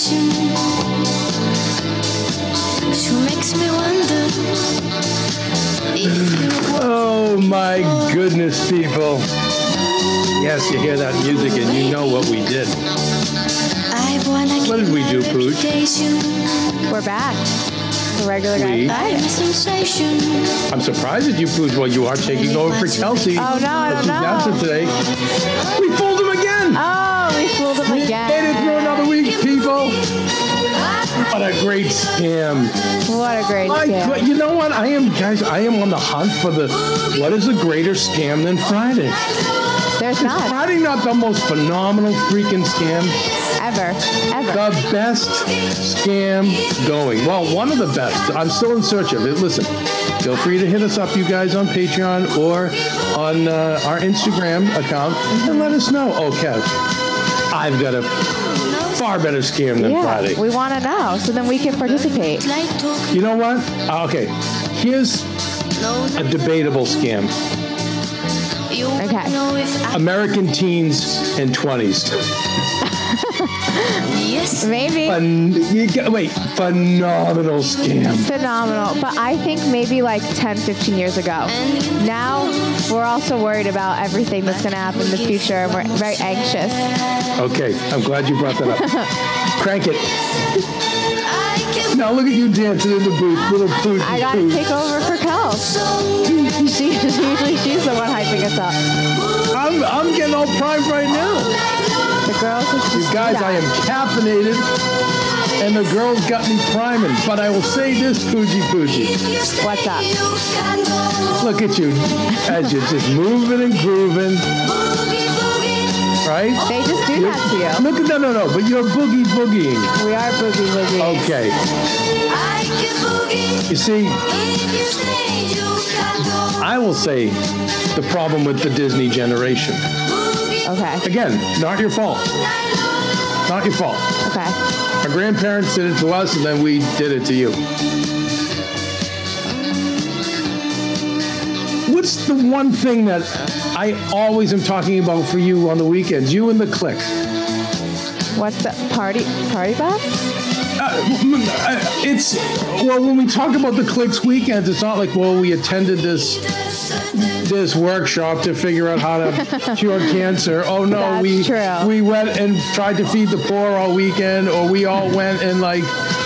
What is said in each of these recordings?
Hesitation. She makes me wonder if you Oh my goodness, people. Yes, you hear that music and you know what we did. I wanna What did we do, Pooch? Pooch? We're back. The regular We? guy. I'm a sensation. I'm surprised at you, Pooch. Well, you are taking over for Kelsey. Oh, no, I That's don't know. today. We fooled him again. What a great scam. What a great My, scam. you know what? I am, guys, I am on the hunt for the, what is a greater scam than Friday? There's Is not Friday not the most phenomenal freaking scam? ever, ever. The best scam going. Well, one of the best. I'm still in search of it. Listen, feel free to hit us up, you guys, on Patreon or on uh, our Instagram account and let us know. Okay, I've got a far better scam than yeah, Friday. we want to know so then we can participate. You know what? Uh, Okay, here's a debatable scam Okay. know if I American teens and 20s. Yes. Maybe Phen- you get- wait, phenomenal scam. phenomenal, but I think maybe like 10, 15 years ago. Now we're also worried about everything that's going to happen in the future, and we're very anxious. Okay, I'm glad you brought that up. Crank it. Now look at you dancing in the booth, little pooch. I got to take over for Kel. She, usually she's the one hyping us up. I'm, I'm getting all primed right now. The girls You guys, I am caffeinated, and the girls got me priming. But I will say this, Poochie Poochie. What's up? Look at you as you're just moving and grooving, right? They just do that to you. Look at no, no, no. But you're boogie boogieing. We are boogie woogie. Okay. You see, I will say the problem with the Disney generation. Okay. Again, not your fault. Not your fault. Okay. Our grandparents did it to us, and then we did it to you. What's the one thing that I always am talking about for you on the weekends? You and the click. What's the party party bus? Uh, it's well when we talk about the clicks weekends, it's not like well we attended this this workshop to figure out how to cure cancer. Oh no, That's we true. we went and tried to feed the poor all weekend, or we all went and like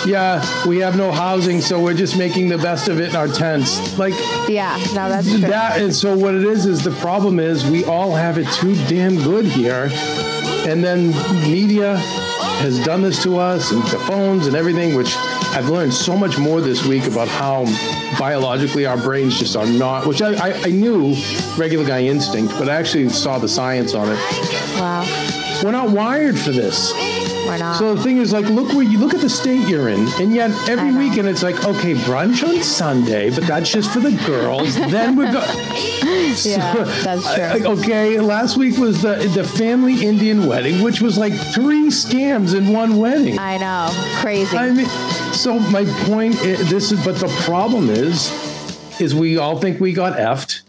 yeah we have no housing, so we're just making the best of it in our tents. Like Yeah, no, that's true. that, and so what it is is the problem is we all have it too damn good here, and then media has done this to us and the phones and everything, which I've learned so much more this week about how biologically our brains just are not, which I, I, I knew regular guy instinct, but I actually saw the science on it. Wow. We're not wired for this. We're not. So the thing is, like, look where you look at the state you're in, and yet every weekend it's like, okay, brunch on Sunday, but that's just for the girls. then we're going. yeah, that's true. Okay, last week was the the family Indian wedding, which was like three scams in one wedding. I know. Crazy. I mean, so my point is, this is, but the problem is, is we all think we got effed,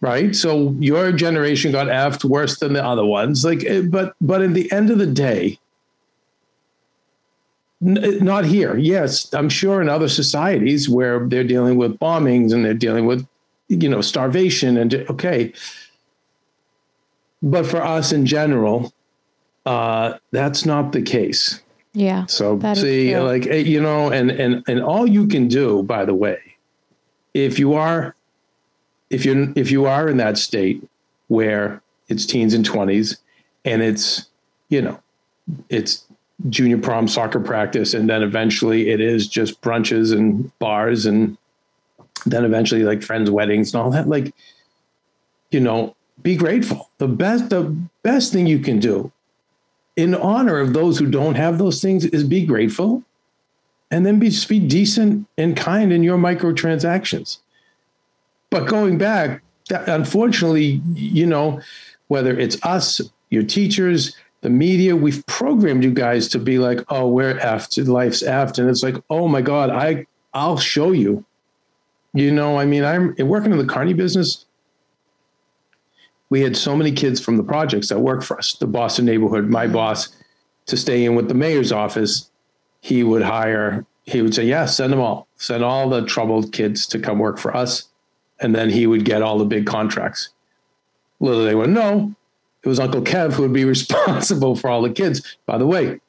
right? So your generation got effed worse than the other ones. Like, eh, but but in the end of the day, not here. Yes, I'm sure in other societies where they're dealing with bombings and they're dealing with, you know, starvation and okay. But for us in general, uh, that's not the case. yeah. So see, like eh, you know, and and and all you can do, by the way, if you are, if you if you are in that state where it's teens and twenties, and it's you know, it's junior prom soccer practice, and then eventually it is just brunches and bars, and then eventually like friends' weddings and all that. Like, you know, be grateful. The best the best thing you can do in honor of those who don't have those things is be grateful and then be just be decent and kind in your microtransactions but going back that, unfortunately you know whether it's us your teachers the media we've programmed you guys to be like oh we're effed life's effed and it's like oh my god i i'll show you you know i mean i'm working in the carney business we had so many kids from the projects that work for us. The Boston neighborhood, my boss, to stay in with the mayor's office, he would hire, he would say, Yeah, send them all. Send all the troubled kids to come work for us. And then he would get all the big contracts. Little they went, No, it was Uncle Kev who would be responsible for all the kids. By the way,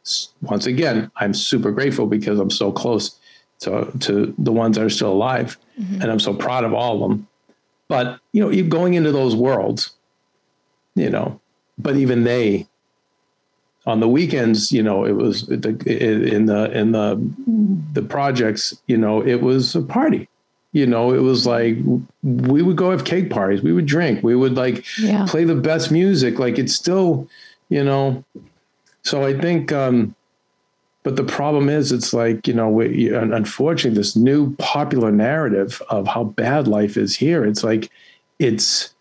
once again, I'm super grateful because I'm so close to, to the ones that are still alive. Mm-hmm. And I'm so proud of all of them. But, you know, you going into those worlds, you know but even they on the weekends you know it was the in the in the the projects you know it was a party you know it was like we would go have cake parties we would drink we would like Yeah. play the best music like it's still you know so i think um but the problem is it's like you know we, unfortunately this new popular narrative of how bad life is here it's like it's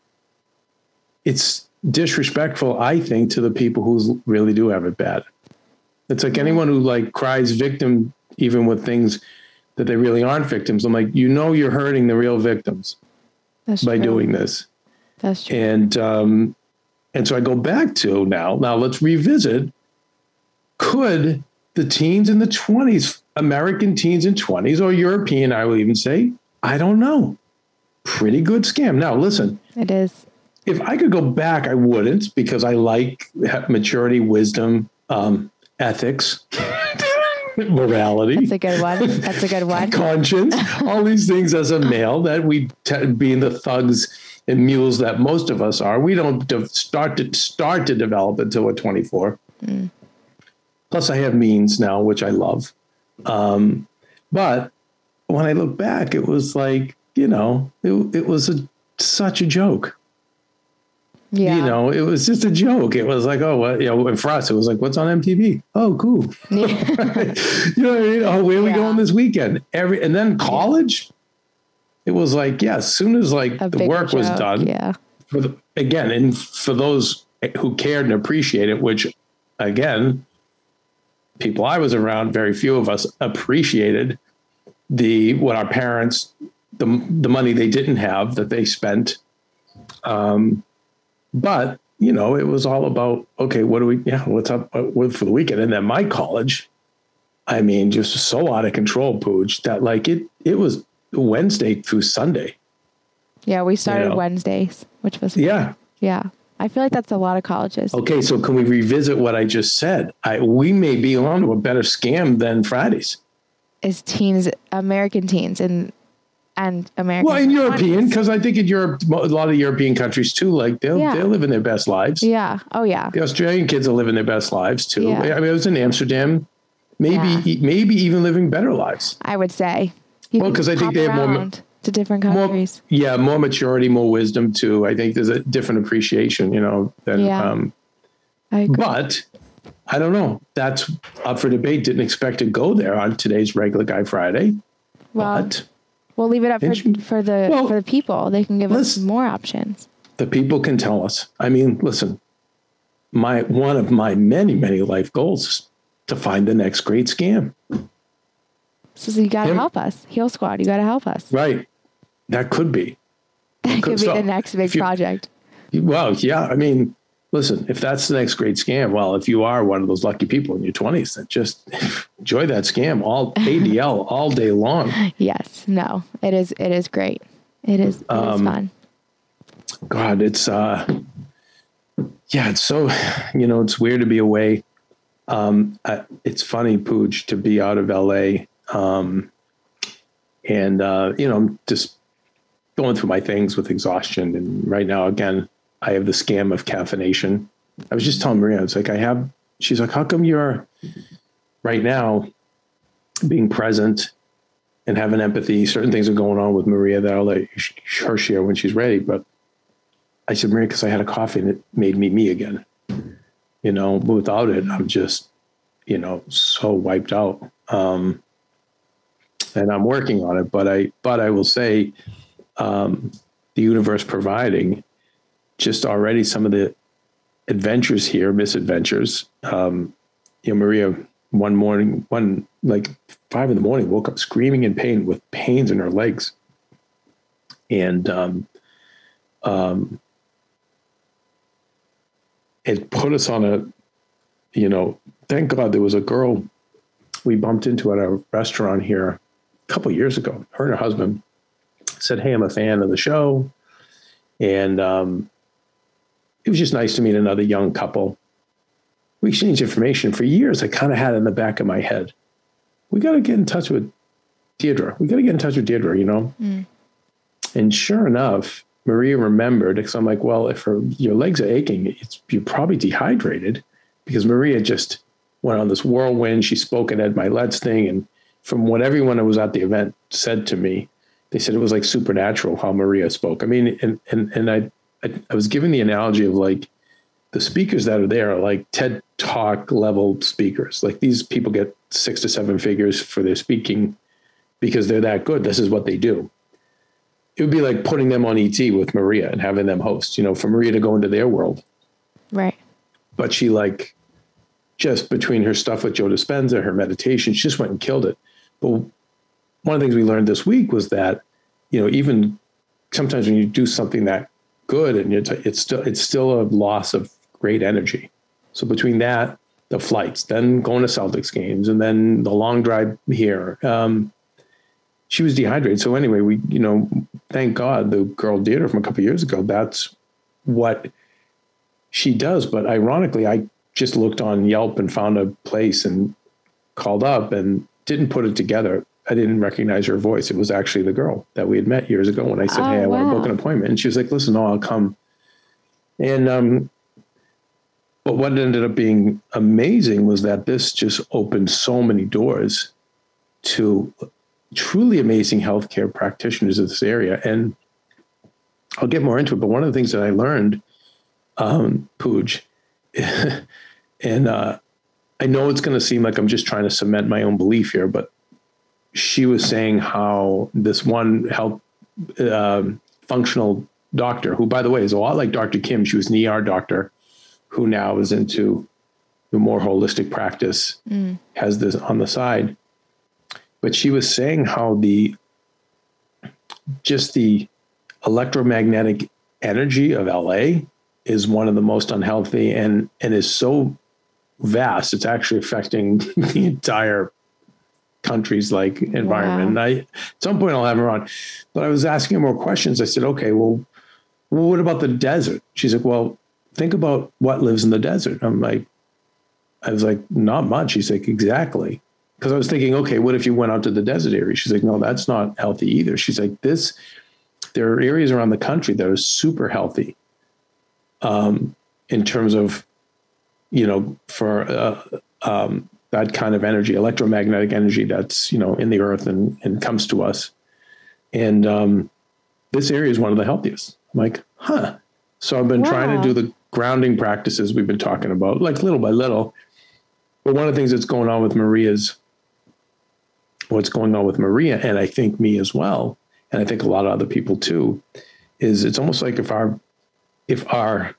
it's disrespectful, I think, to the people who really do have it bad. It's like anyone who like cries victim, even with things that they really aren't victims. I'm like, you know, you're hurting the real victims That's by true. doing this. That's true. And um, and so I go back to now. Now let's revisit. Could the teens in the 20s, American teens and 20s, or European, I will even say, I don't know. Pretty good scam. Now listen, It is. if I could go back, I wouldn't because I like maturity, wisdom, um, ethics, morality, That's a good one. That's a good one. conscience, all these things as a male that we t- being the thugs and mules that most of us are. We don't de- start to start to develop until we're 24. Plus, I have means now, which I love. Um, but when I look back, it was like you know, it, it was a, such a joke Yeah. you know, it was just a joke. It was like, oh, what, you know, and for us, it was like, what's on MTV? Oh, cool. you know, what I mean? oh, where are we Yeah. going this weekend? Every and then college, it was like, yeah, as soon as like A the work was done, Yeah. for the, again, and for those who cared and appreciate it, which again, people I was around, very few of us appreciated the what our parents the the money they didn't have that they spent. Um, but you know, it was all about okay, what do we? Yeah, what's up uh, with for the weekend? And then my college, I mean, just so out of control, pooch that like it it was Wednesday through Sunday. Yeah. We started know. Wednesdays, which was Yeah. yeah. I feel like that's a lot of colleges. Okay, so can we revisit what I just said? I we may be on to a better scam than Fridays. Is teens, American teens, and and American. Well, in European, because I think in Europe, a lot of European countries too, like they're Yeah. they're living their best lives. Yeah. Oh yeah. The Australian kids are living their best lives too. Yeah. I mean, I was in Amsterdam, maybe Yeah. maybe even living better lives. I would say. You Well, can 'cause I think they have more- to different More, countries. yeah, more maturity, more wisdom too. I think there's a different appreciation, you know. Than, Yeah. um, I agree. but I don't know. That's up for debate. Didn't expect to go there on today's regular Guy Friday, well, but we'll leave it up for, for the Well, for the people. They can give us more options. the people can tell us. I mean, listen, my one of my many many life goals is to find the next great scam. So, you got to help us, Heal Squad. You got to help us. Right. That could be. That could be so the next big you- project. Well, yeah. I mean, listen, if that's the next great scam, well, if you are one of those lucky people in your 20s, then just enjoy that scam all ADL all day long. Yes. No. It is. It is great. It is. It is Um, fun. God, it's uh yeah, it's so you know, it's weird to be away. Um I, it's funny, Pooch, to be out of LA. Um and uh, you know, I'm just going through my things with exhaustion. And right now, again, I have the scam of caffeination. I was just telling Maria, it's like I have she's like, How come you're right now being present and having empathy? Certain things are going on with Maria that I'll let her share when she's ready. But I said, Maria, because I had a coffee and it made me me again. You know, without it, I'm just, you know, so wiped out. Um, and I'm working on it, but I, but I will say, um, the universe providing just already some of the adventures here, misadventures. Um, you know, Maria, one morning, one like five in the morning, woke up screaming in pain with pains in her legs. And, um, um, it put us on a, you know, thank God there was a girl we bumped into at a restaurant here a couple years ago. Her and her husband said, Hey, I'm a fan of the show. And um, it was just nice to meet another young couple. We exchanged information for years. I kind of had it in the back of my head. We got to get in touch with Deirdre. We got to get in touch with Deirdre, you know? Hmm. And sure enough, Maria remembered because I'm like, well, if her your legs are aching, it's you're probably dehydrated because Maria just went on this whirlwind. She spoke at Ed Mylett's thing, and from what everyone who was at the event said to me, they said it was like supernatural how Maria spoke. I mean, and and and I I, I was given the analogy of like the speakers that are there are like TED Talk level speakers. Like these people get six to seven figures for their speaking because they're that good. This is what they do it would be like putting them on ET with Maria and having them host, you know, for Maria to go into their world. Right. But she like just between her stuff with Joe Dispenza, her meditation, she just went and killed it. But one of the things we learned this week was that, you know, even sometimes when you do something that good and it's, it's still it's still a loss of great energy. So between that, the flights, then going to Celtics games, and then the long drive here, um, she was dehydrated. So anyway, we, you know, thank God the girl Deirdre from a couple years ago, that's what she does. But ironically, I just looked on Yelp and found a place and called up and didn't put it together. I didn't recognize her voice. It was actually the girl that we had met years ago when I said, Oh, Hey, I want to book an appointment. And she was like, listen, no, I'll come. And, um, but what ended up being amazing was that this just opened so many doors to truly amazing healthcare practitioners in this area. And I'll get more into it, but one of the things that I learned, um, Pooj, and uh, I know it's going to seem like I'm just trying to cement my own belief here, but she was saying how this one health um, functional doctor, who by the way is a lot like Dr. Kim, she was an ER doctor who now is into the more holistic practice, has this on the side. But she was saying how the just the electromagnetic energy of LA is one of the most unhealthy and and is so vast it's actually affecting the entire country's like environment. And I at some point I'll have her on. But I was asking her more questions. I said, okay, well, well, what about the desert? She's like, well, think about what lives in the desert. I'm like, I was like, not much. She's like, exactly. because I was thinking, okay, what if you went out to the desert area? She's like, no, that's not healthy either. She's like, this, there are areas around the country that are super healthy um, in terms of, you know, for uh, um, that kind of energy, electromagnetic energy that's, you know, in the earth and, and comes to us. And um, this area is one of the healthiest. I'm like, huh. So I've been trying to do the grounding practices we've been talking about, like little by little. But one of the things that's going on with Maria's, what's going on with Maria, and I think me as well, and I think a lot of other people too, is it's almost like if our if our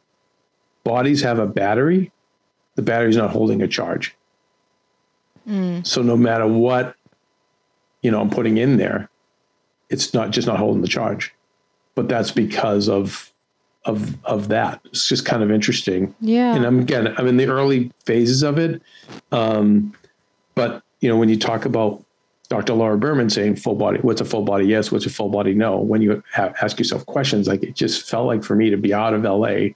bodies have a battery, the battery's not holding a charge. So no matter what, you know, I'm putting in there, it's not just not holding the charge. But that's because of of of that. It's just kind of interesting. Yeah. And I'm again, I'm in the early phases of it. Um, but you know, when you talk about Dr. Laura Berman saying full body, what's a full body yes, what's a full body no? When you have, ask yourself questions, like it just felt like for me to be out of LA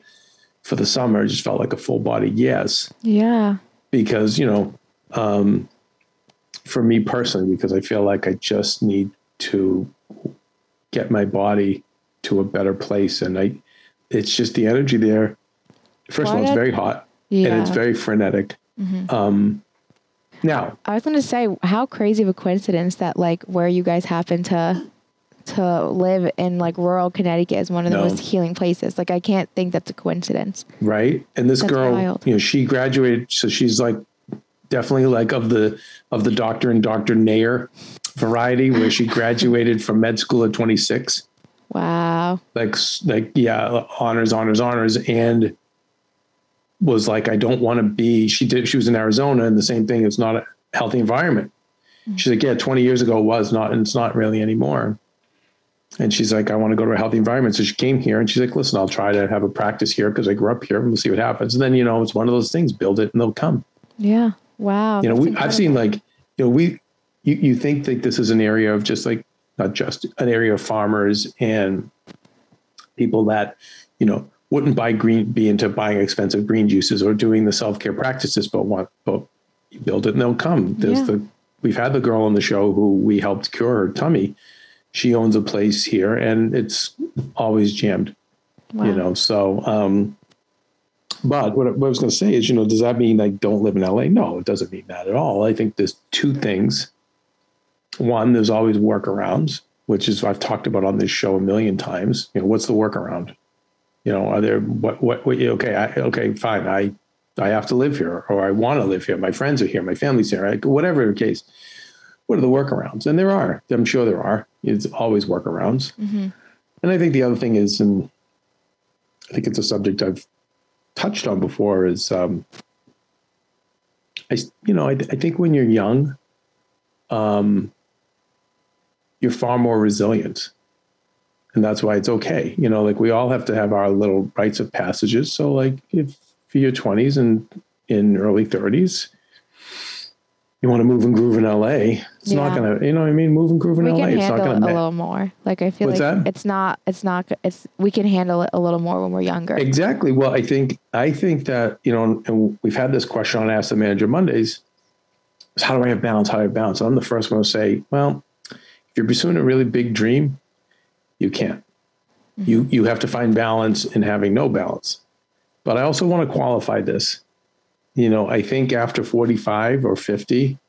for the summer, it just felt like a full body yes yeah. because you know um, for me personally because i feel like i just need to get my body to a better place and i it's just the energy there first of all it's very hot Yeah. and it's very frenetic um, now I was going to say, how crazy of a coincidence that like where you guys happen to to live in like rural Connecticut is one of the No. most healing places. Like I can't think that's a coincidence. right and this That's girl wild. you know she graduated so she's like definitely like of the of the doctor and dr nair variety where she graduated from med school at 26 Wow. like like yeah honors honors honors and was like i don't want to be she did she was in arizona and the same thing it's not a healthy environment. Mm-hmm. She's like yeah 20 years ago it was not and it's not really anymore. And she's like i want to go to a healthy environment so she came here and she's like listen i'll try to have a practice here because i grew up here and we'll see what happens. And then you know it's one of those things build it and they'll come. Yeah. Wow. you know, we, I've seen like, you know, we, you, you think that this is an area of just like, not just an area of farmers and people that, you know, wouldn't buy green, be into buying expensive green juices or doing the self-care practices, but want, but you build it and they'll come. There's Yeah. the, we've had the girl on the show who we helped cure her tummy. She owns a place here and it's always jammed Wow. you know so um but what, I- what i was going to say is you know does that mean i don't live in la no it doesn't mean that at all. I think there's two things. One there's always workarounds which is i've talked about on this show a million times. You know what's the workaround? You know are there what what, what okay I, okay fine i i have to live here or i want to live here my friends are here my family's here right? whatever the case what are the workarounds? And there are i'm sure there are. It's always workarounds. Mhm. and i think the other thing is and I think it's a subject I've touched on before is um, I you know I, I think when you're young um, you're far more resilient. And that's why it's okay. You know like we all have to have our little rites of passages. So like if for your 20s and in early 30s you want to move and groove in LA it's not gonna you know what I mean move and groove in we LA can it's not it gonna a ma- little more. Like I feel What's like that? it's not it's not it's we can handle it a little more when we're younger. Exactly. Well, I think I think that you know, and we've had this question on Ask the Manager Mondays: is how do I have balance? How do I have balance? I'm the first one to say, well, if you're pursuing a really big dream, you can't. Mm-hmm. You you have to find balance in having no balance. But I also want to qualify this. You know, I think after 45 or 50,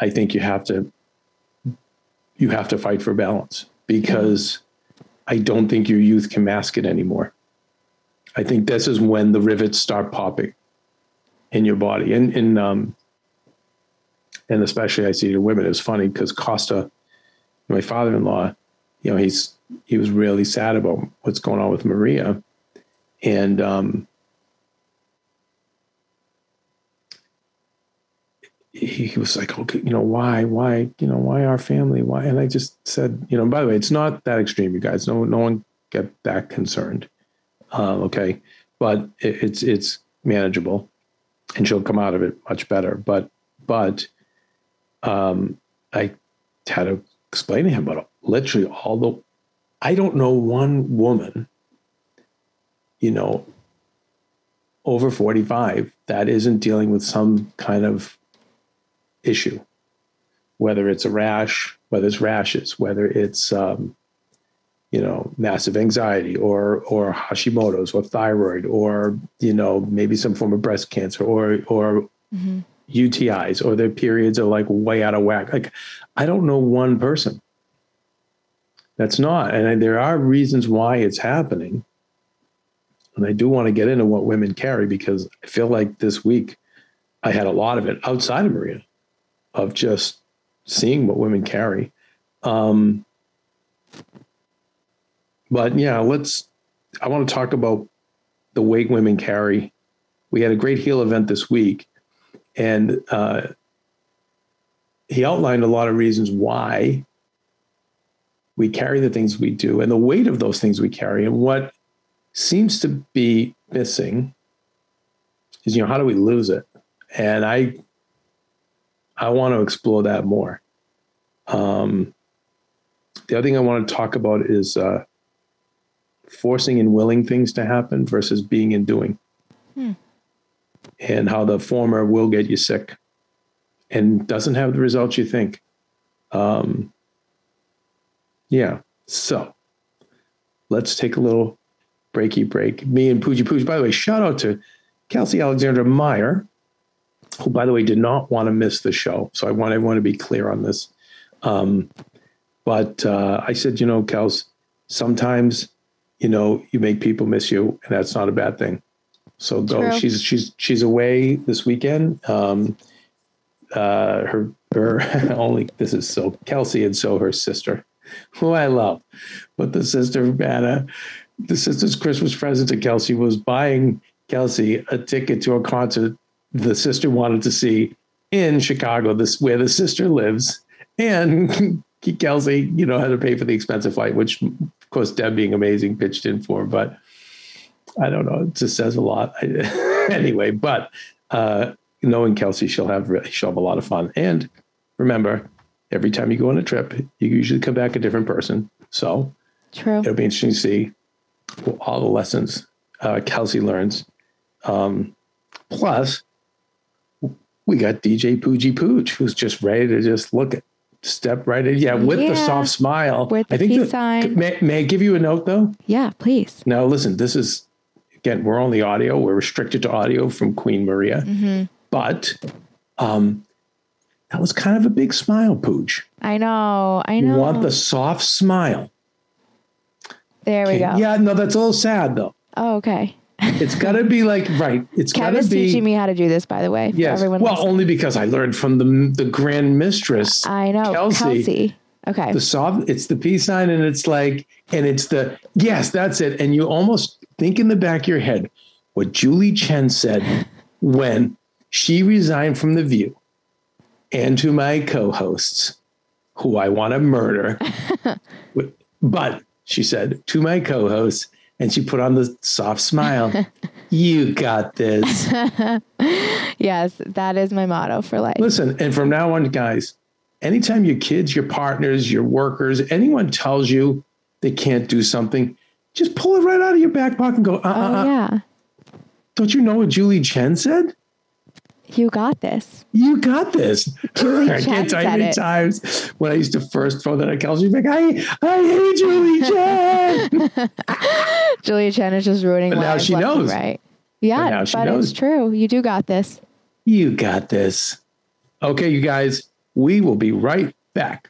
I think you have to you have to fight for balance because I don't think your youth can mask it anymore. I think this is when the rivets start popping in your body, and and um, and especially I see in women. It's funny because Costa, my father-in-law, you know, he's he was really sad about what's going on with Maria, and um, he, he was like, okay, you know, why, why, you know, why our family, why? And I just said, you know, by the way, it's not that extreme, you guys. No, no one get that concerned. Uh, okay, but it, it's it's manageable, and she'll come out of it much better. But but um, I had to explain to him about literally all the. I don't know one woman, you know, over forty five that isn't dealing with some kind of issue. whether it's a rash, whether it's rashes, whether it's um, you know massive anxiety or or Hashimoto's or thyroid or you know maybe some form of breast cancer or or UTIs or their periods are like way out of whack. Like I don't know one person that's not, and there are reasons why it's happening. And I do want to get into what women carry because I feel like this week I had a lot of it outside of Maria of just seeing what women carry. Um, but yeah, let's. I want to talk about the weight women carry. We had a great heel event this week, and uh, he outlined a lot of reasons why we carry the things we do and the weight of those things we carry. And what seems to be missing is, you know, how do we lose it? And I, I want to explore that more. Um, the other thing I want to talk about is uh, forcing and willing things to happen versus being and doing, and how the former will get you sick and doesn't have the results you think. Um, yeah, so let's take a little breaky break. Me and Pooji Pooji. By the way, shout out to Kelsey Alexandra Meyer, who, by the way, did not want to miss the show. So I want everyone to be clear on this. Um, but uh, I said, you know, Kels, sometimes, you know, you make people miss you, and that's not a bad thing. So go. True. She's she's she's away this weekend. Um, uh, her her only this is so Kelsey and so her sister, who I love, but the sister Anna, the sister's Christmas present to Kelsey was buying Kelsey a ticket to a concert the sister wanted to see in Chicago, this where the sister lives, and Kelsey, you know, had to pay for the expensive flight, which of course Deb being amazing pitched in for, but I don't know, it just says a lot. anyway, but uh, knowing Kelsey, she'll have she'll have a lot of fun. And remember, every time you go on a trip, you usually come back a different person. So True. it'll be interesting to see all the lessons uh, Kelsey learns. Um, plus, we got DJ Pooji Pooch, who's just ready to just look at, step right in. Yeah, with the soft smile. With I think peace the- sign. May, may I give you a note though? Yeah, please. Now, listen, this is again, we're only audio. We're restricted to audio from Queen Maria, Mm-hmm. but um, that was kind of a big smile, Pooch. I know. I know. You want the soft smile. there we go. Yeah, no, that's a little sad though. Oh, okay. It's got to be like right. It's got to Kevin's be. teaching me how to do this, by the way. Yes. Well, listening. only because I learned from the the grand mistress. I know. Kelsey. Kelsey. Okay. the soft it's the peace sign and it's like and it's the yes that's it and you almost think in the back of your head what julie chen said when she resigned from the view and to my co-hosts who i want to murder but she said to my co-hosts and she put on the soft smile you got this yes, that is my motto for life. Listen, and from now on, guys, anytime your kids, your partners, your workers, anyone tells you they can't do something, just pull it right out of your back pocket and go, uh, uh, oh, uh. yeah. Don't you know what Julie Chen said? You got this. You got this. Julie I can't tell you how many times when I used to first throw that at Kelsey, like, I, I hate Julie Chen. Julia Chen is just ruining But now she knows. Right. Yeah, now she but knows. it's true. You do got this. you got this. Okay, you guys, we will be right back.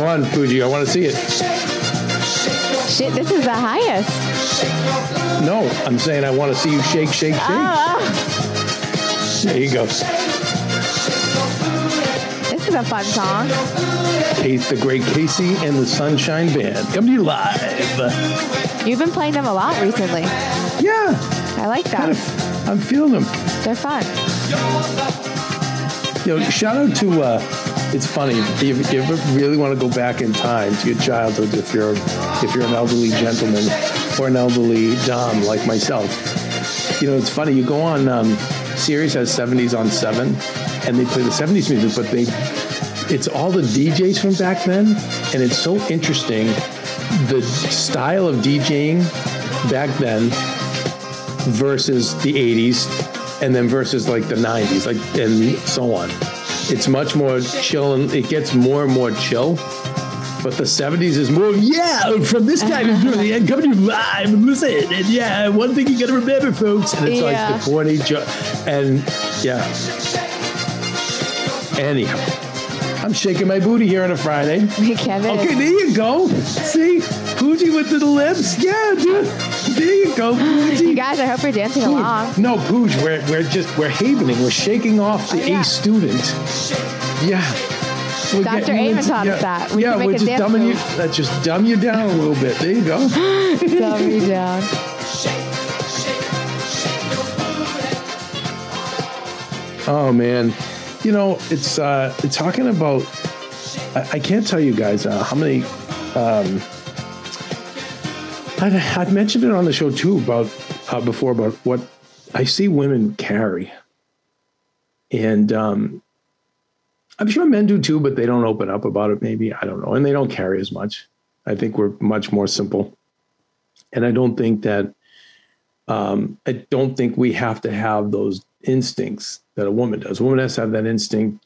Come on, Fuji. I want to see it. Shit, this is the highest. No, I'm saying I want to see you shake, shake, shake. Oh, There you go. this is a fun song. Kate, the great KC and the Sunshine Band. Come to you live. You've been playing them a lot recently. Yeah, I like of, I'm feeling them. They're fun. Know, shout out to. Uh, it's funny if you, ever really want to go back in time to your childhood, if you're if you're an elderly gentleman or an elderly dom like myself. You know, it's funny. You go on. Um, Sirius has 70s on seven, and they play the 70s music, but they it's all the DJs from back then, and it's so interesting the style of DJing back then versus the 80s and then versus like the 90s like and so on it's much more chill and it gets more and more chill but the 70s is more yeah from this guy who's doing it and coming to you live and listen and yeah one thing you gotta remember folks and it's Yeah. like the corny jo- and yeah anyhow i'm shaking my booty here on a friday Kevin. Okay, there you go. See, Fuji with the lips. Yeah, dude. There you go, You guys, I hope you're dancing along. No, Pooj, we're, we're just, we're havening. We're shaking off the Oh, yeah. A student. Yeah. We're Dr. you into- taught us that. We yeah, we're just dumbing you, move. let's just dumb you down a little bit. There you go. Dumb me down. Oh man, you know it's uh, it's talking about. I, I can't tell you guys uh, how many. Um, I've, I've mentioned it on the show too about uh, before about what I see women carry, and um, I'm sure men do too, but they don't open up about it. Maybe I don't know, and they don't carry as much. I think we're much more simple, and I don't think that. Um, I don't think we have to have those instincts that a woman does. A woman has to have that instinct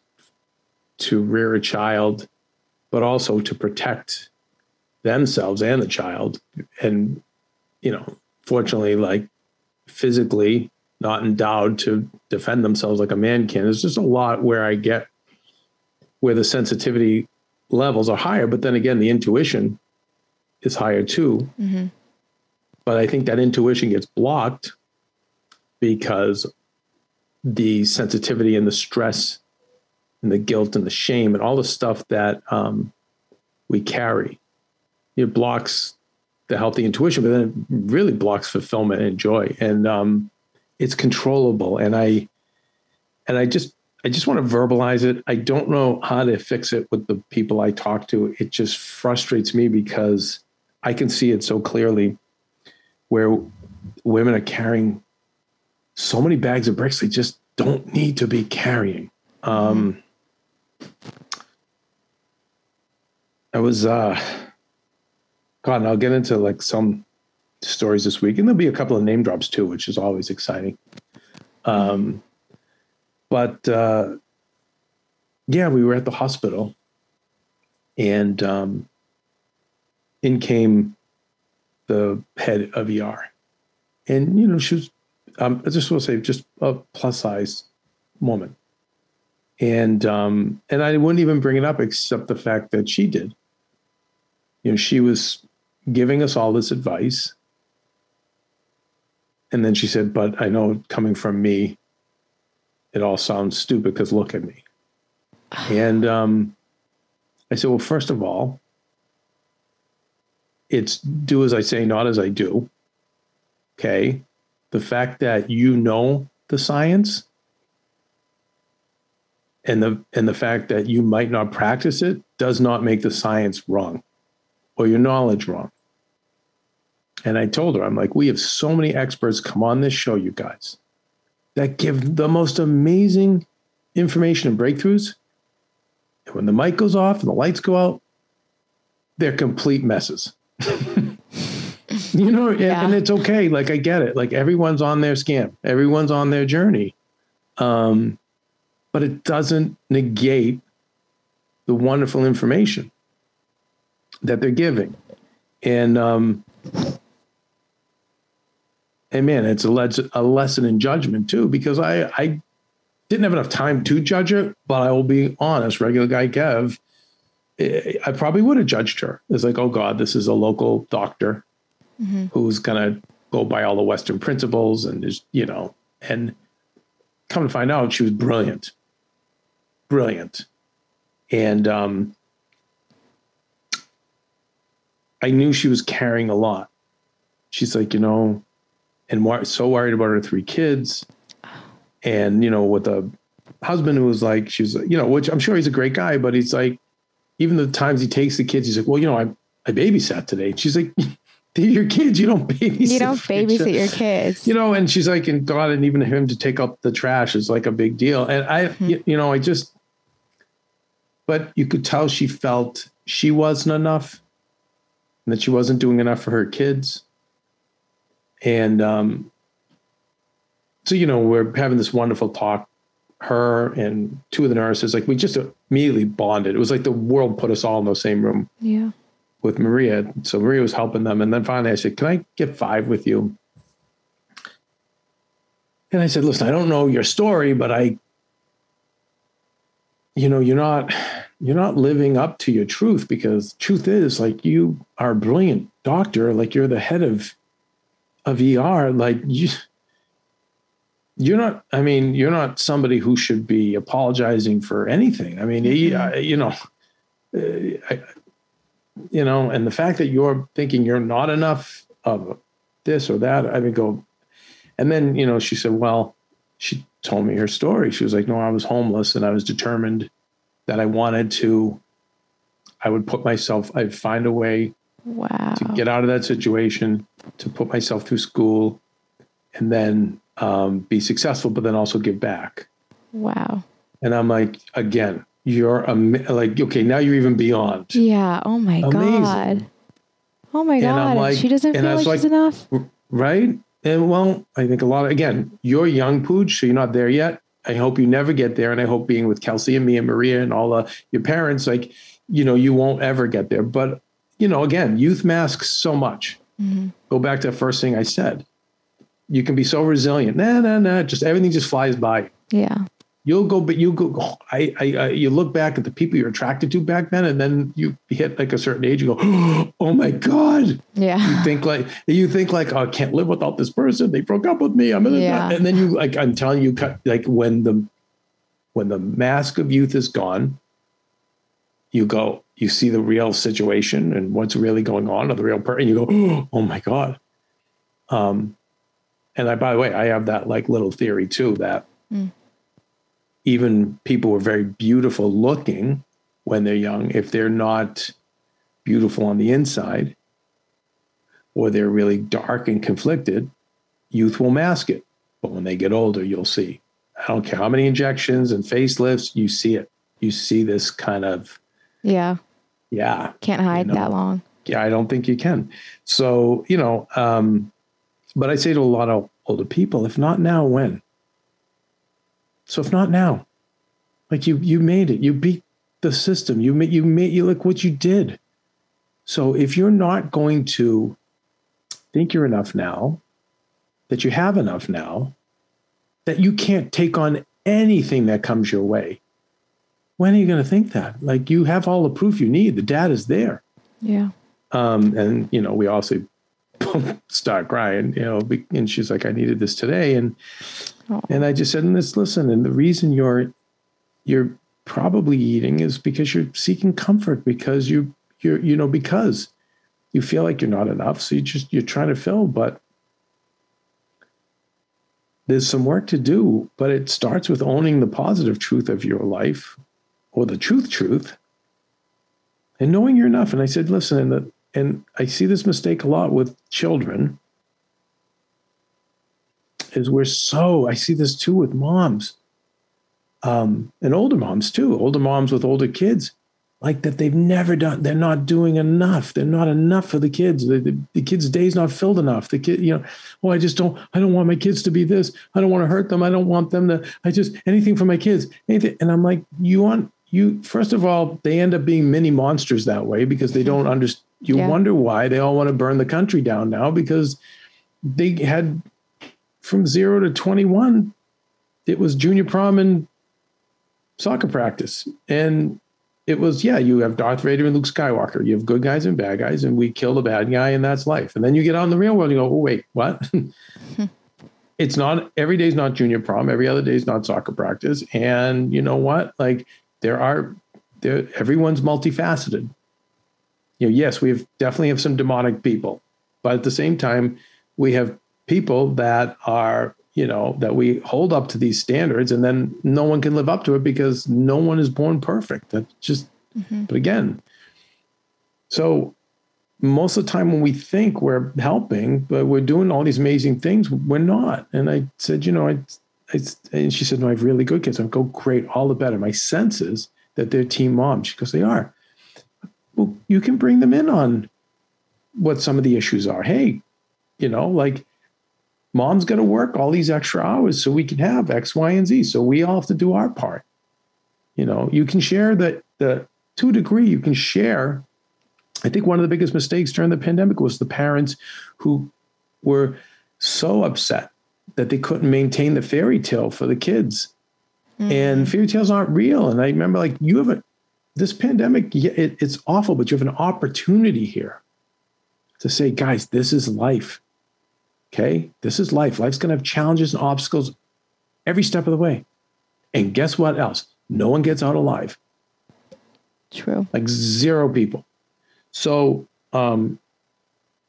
to rear a child, but also to protect themselves and the child. And, you know, fortunately, like physically not endowed to defend themselves like a man can. There's just a lot where I get where the sensitivity levels are higher, but then again, the intuition is higher too. But I think that intuition gets blocked because the sensitivity and the stress and the guilt and the shame and all the stuff that um, we carry. It blocks the healthy intuition, but then it really blocks fulfillment and joy. And um, it's controllable. And I and I just I just want to verbalize it. I don't know how to fix it with the people I talk to. It just frustrates me because I can see it so clearly where women are carrying so many bags of bricks they just don't need to be carrying. Um, I was, uh, God, and I'll get into like some stories this week, and there'll be a couple of name drops too, which is always exciting. Um, but uh, yeah, we were at the hospital, and um, in came the head of ER, and you know she was, um, I just want to say, just a plus size woman, and um, and I wouldn't even bring it up except the fact that she did. You know, she was giving us all this advice. And then she said, But I know coming from me, it all sounds stupid because look at me. and um, I said, Well, first of all, it's do as I say, not as I do. Okay. The fact that you know the science and the and the fact that you might not practice it does not make the science wrong or your knowledge wrong. And I told her, I'm like, we have so many experts come on this show, you guys, that give the most amazing information and breakthroughs. And when the mic goes off and the lights go out, they're complete messes. you know, and, Yeah. and it's okay. Like I get it. Like everyone's on their scam, everyone's on their journey. Um, but it doesn't negate the wonderful information that they're giving. And um and man, it's a, les- a lesson in judgment too, because I I didn't have enough time to judge it, but I will be honest, regular guy Kev, eh, I probably would have judged her. It's like, oh God, this is a local doctor who's gonna go by all the Western principles and is, you know, and come to find out she was brilliant. Brilliant. And um I knew she was carrying a lot. She's like, you know, and wor- so worried about her three kids. And, you know, with a husband who was like, she was, you know, which I'm sure he's a great guy, but he's like, even the times he takes the kids, he's like, well, you know, I, I babysat today. And she's like, your kids. You don't babysit. You don't babysit children." your kids. you know and she's like and god and even him to take up the trash is like a big deal and i you, hmm. you know i just but you could tell she felt she wasn't enough and that she wasn't doing enough for her kids and um so you know we're having this wonderful talk her and two of the nurses like we just immediately bonded it was like the world put us all in the same room yeah. with Maria. So Maria was helping them. And then finally I said, Can I get five with you? And I said, Listen, I don't know your story, but I, you know, you're not you're not living up to your truth because truth is like you are a brilliant doctor, like you're the head of of ER, like you you're not i mean you're not somebody who should be apologizing for anything i mean you- I- you know uh, I, you know, and the fact that you're thinking you're not enough of this or that, I would go, and then, you know, she said, well, she told me her story. She was like, no, I was homeless and I was determined that I wanted to, I would put myself, I'd find a way Wow. to get out of that situation, to put myself through school and then um, be successful, but then also give back. Wow. And I'm like, again, you're am- like, okay, now you're even beyond. Yeah. Oh my Amazing. God. Oh my And God. Like- she doesn't feel like was she's enough. right? And well, I think a lot of again, you're young, Pooch, so you're not there yet. I hope you never get there, and I hope being with Kelsey and me and Maria and all the your parents, like you know, you won't ever get there. But you know, again, youth masks so much. Mm-hmm. Go back to the first thing I said. You can be so resilient. Nah, nah, nah. Just everything just flies by. Yeah. You'll go, but you go. I, I, I, you look back at the people you're attracted to back then, and then you hit like a certain age. You go, oh my god, Yeah. You think like you think like oh, I can't live without this person. They broke up with me. I'm in Yeah. and then you like I'm telling you, like when the when the mask of youth is gone, you go, you see the real situation and what's really going on, or the real person. You go, oh my god. Um, and I by the way, I have that like little theory too that Mm. even people who are very beautiful looking when they're young, if they're not beautiful on the inside, or they're really dark and conflicted, youth will mask it. But when they get older, you'll see. I don't care how many injections and facelifts, you see it. You see this kind of, Yeah. yeah, Can't hide know. that long. yeah, I don't think you can. So, you know, um, but I say to a lot of older people, if not now, when? So if not now, like you, you made it, you beat the system, you made, you made, you look what you did. So if you're not going to think you're enough now, that you have enough now, that you can't take on anything that comes your way, when are you going to think that? Like you have all the proof you need. The data's there. Yeah. Um, and you know, we also start crying, you know, and she's like, I needed this today. And, Oh. and I just said, and this, listen, and the reason you're, you're probably eating is because you're seeking comfort because you, you're, you know, because you feel like you're not enough. So you just, you're trying to fill, but there's some work to do, but it starts with owning the positive truth of your life or the truth, truth and knowing you're enough. And I said, listen, and, the, and I see this mistake a lot with children is we're so, I see this too with moms um, and older moms too, older moms with older kids, like that they've never done, they're not doing enough. They're not enough for the kids. The, the, the kids' day's not filled enough. The kid, you know, oh, I just don't, I don't want my kids to be this. I don't want to hurt them. I don't want them to, I just, anything for my kids. Anything. And I'm like, you want, you first of all they end up being mini monsters that way because they don't understand you Yeah. wonder why they all want to burn the country down now because they had from 0 to 21 it was junior prom and soccer practice. And it was yeah you have darth vader and luke skywalker. You have good guys and bad guys and we kill the bad guy and that's life. And then you get out in the real world and you go oh wait what? It's not every day's not junior prom every other day's not soccer practice. And you know what? Like there are there everyone's multifaceted. You know yes we definitely have some demonic people but at the same time we have people that are you know that we hold up to these standards and then no one can live up to it because no one is born perfect. That's just mm-hmm. but again so most of the time when we think we're helping but we're doing all these amazing things we're not. And i said you know I, and she said, "No, I have really good kids." I go, "Great, all the better." My sense is that they're team moms. She goes, "They are." Well, you can bring them in on what some of the issues are. Hey, you know, like mom's got to work all these extra hours so we can have X, Y, and Z. So we all have to do our part. You know, you can share that the to a degree you can share. I think one of the biggest mistakes during the pandemic was the parents who were so upset that they couldn't maintain the fairy tale for the kids. And fairy tales aren't real. And I remember like you have a this pandemic, it, it's awful, but you have an opportunity here to say, guys, this is life. Okay. This is life. Life's gonna have challenges and obstacles every step of the way. And guess what else? No one gets out alive True. like zero people. So um,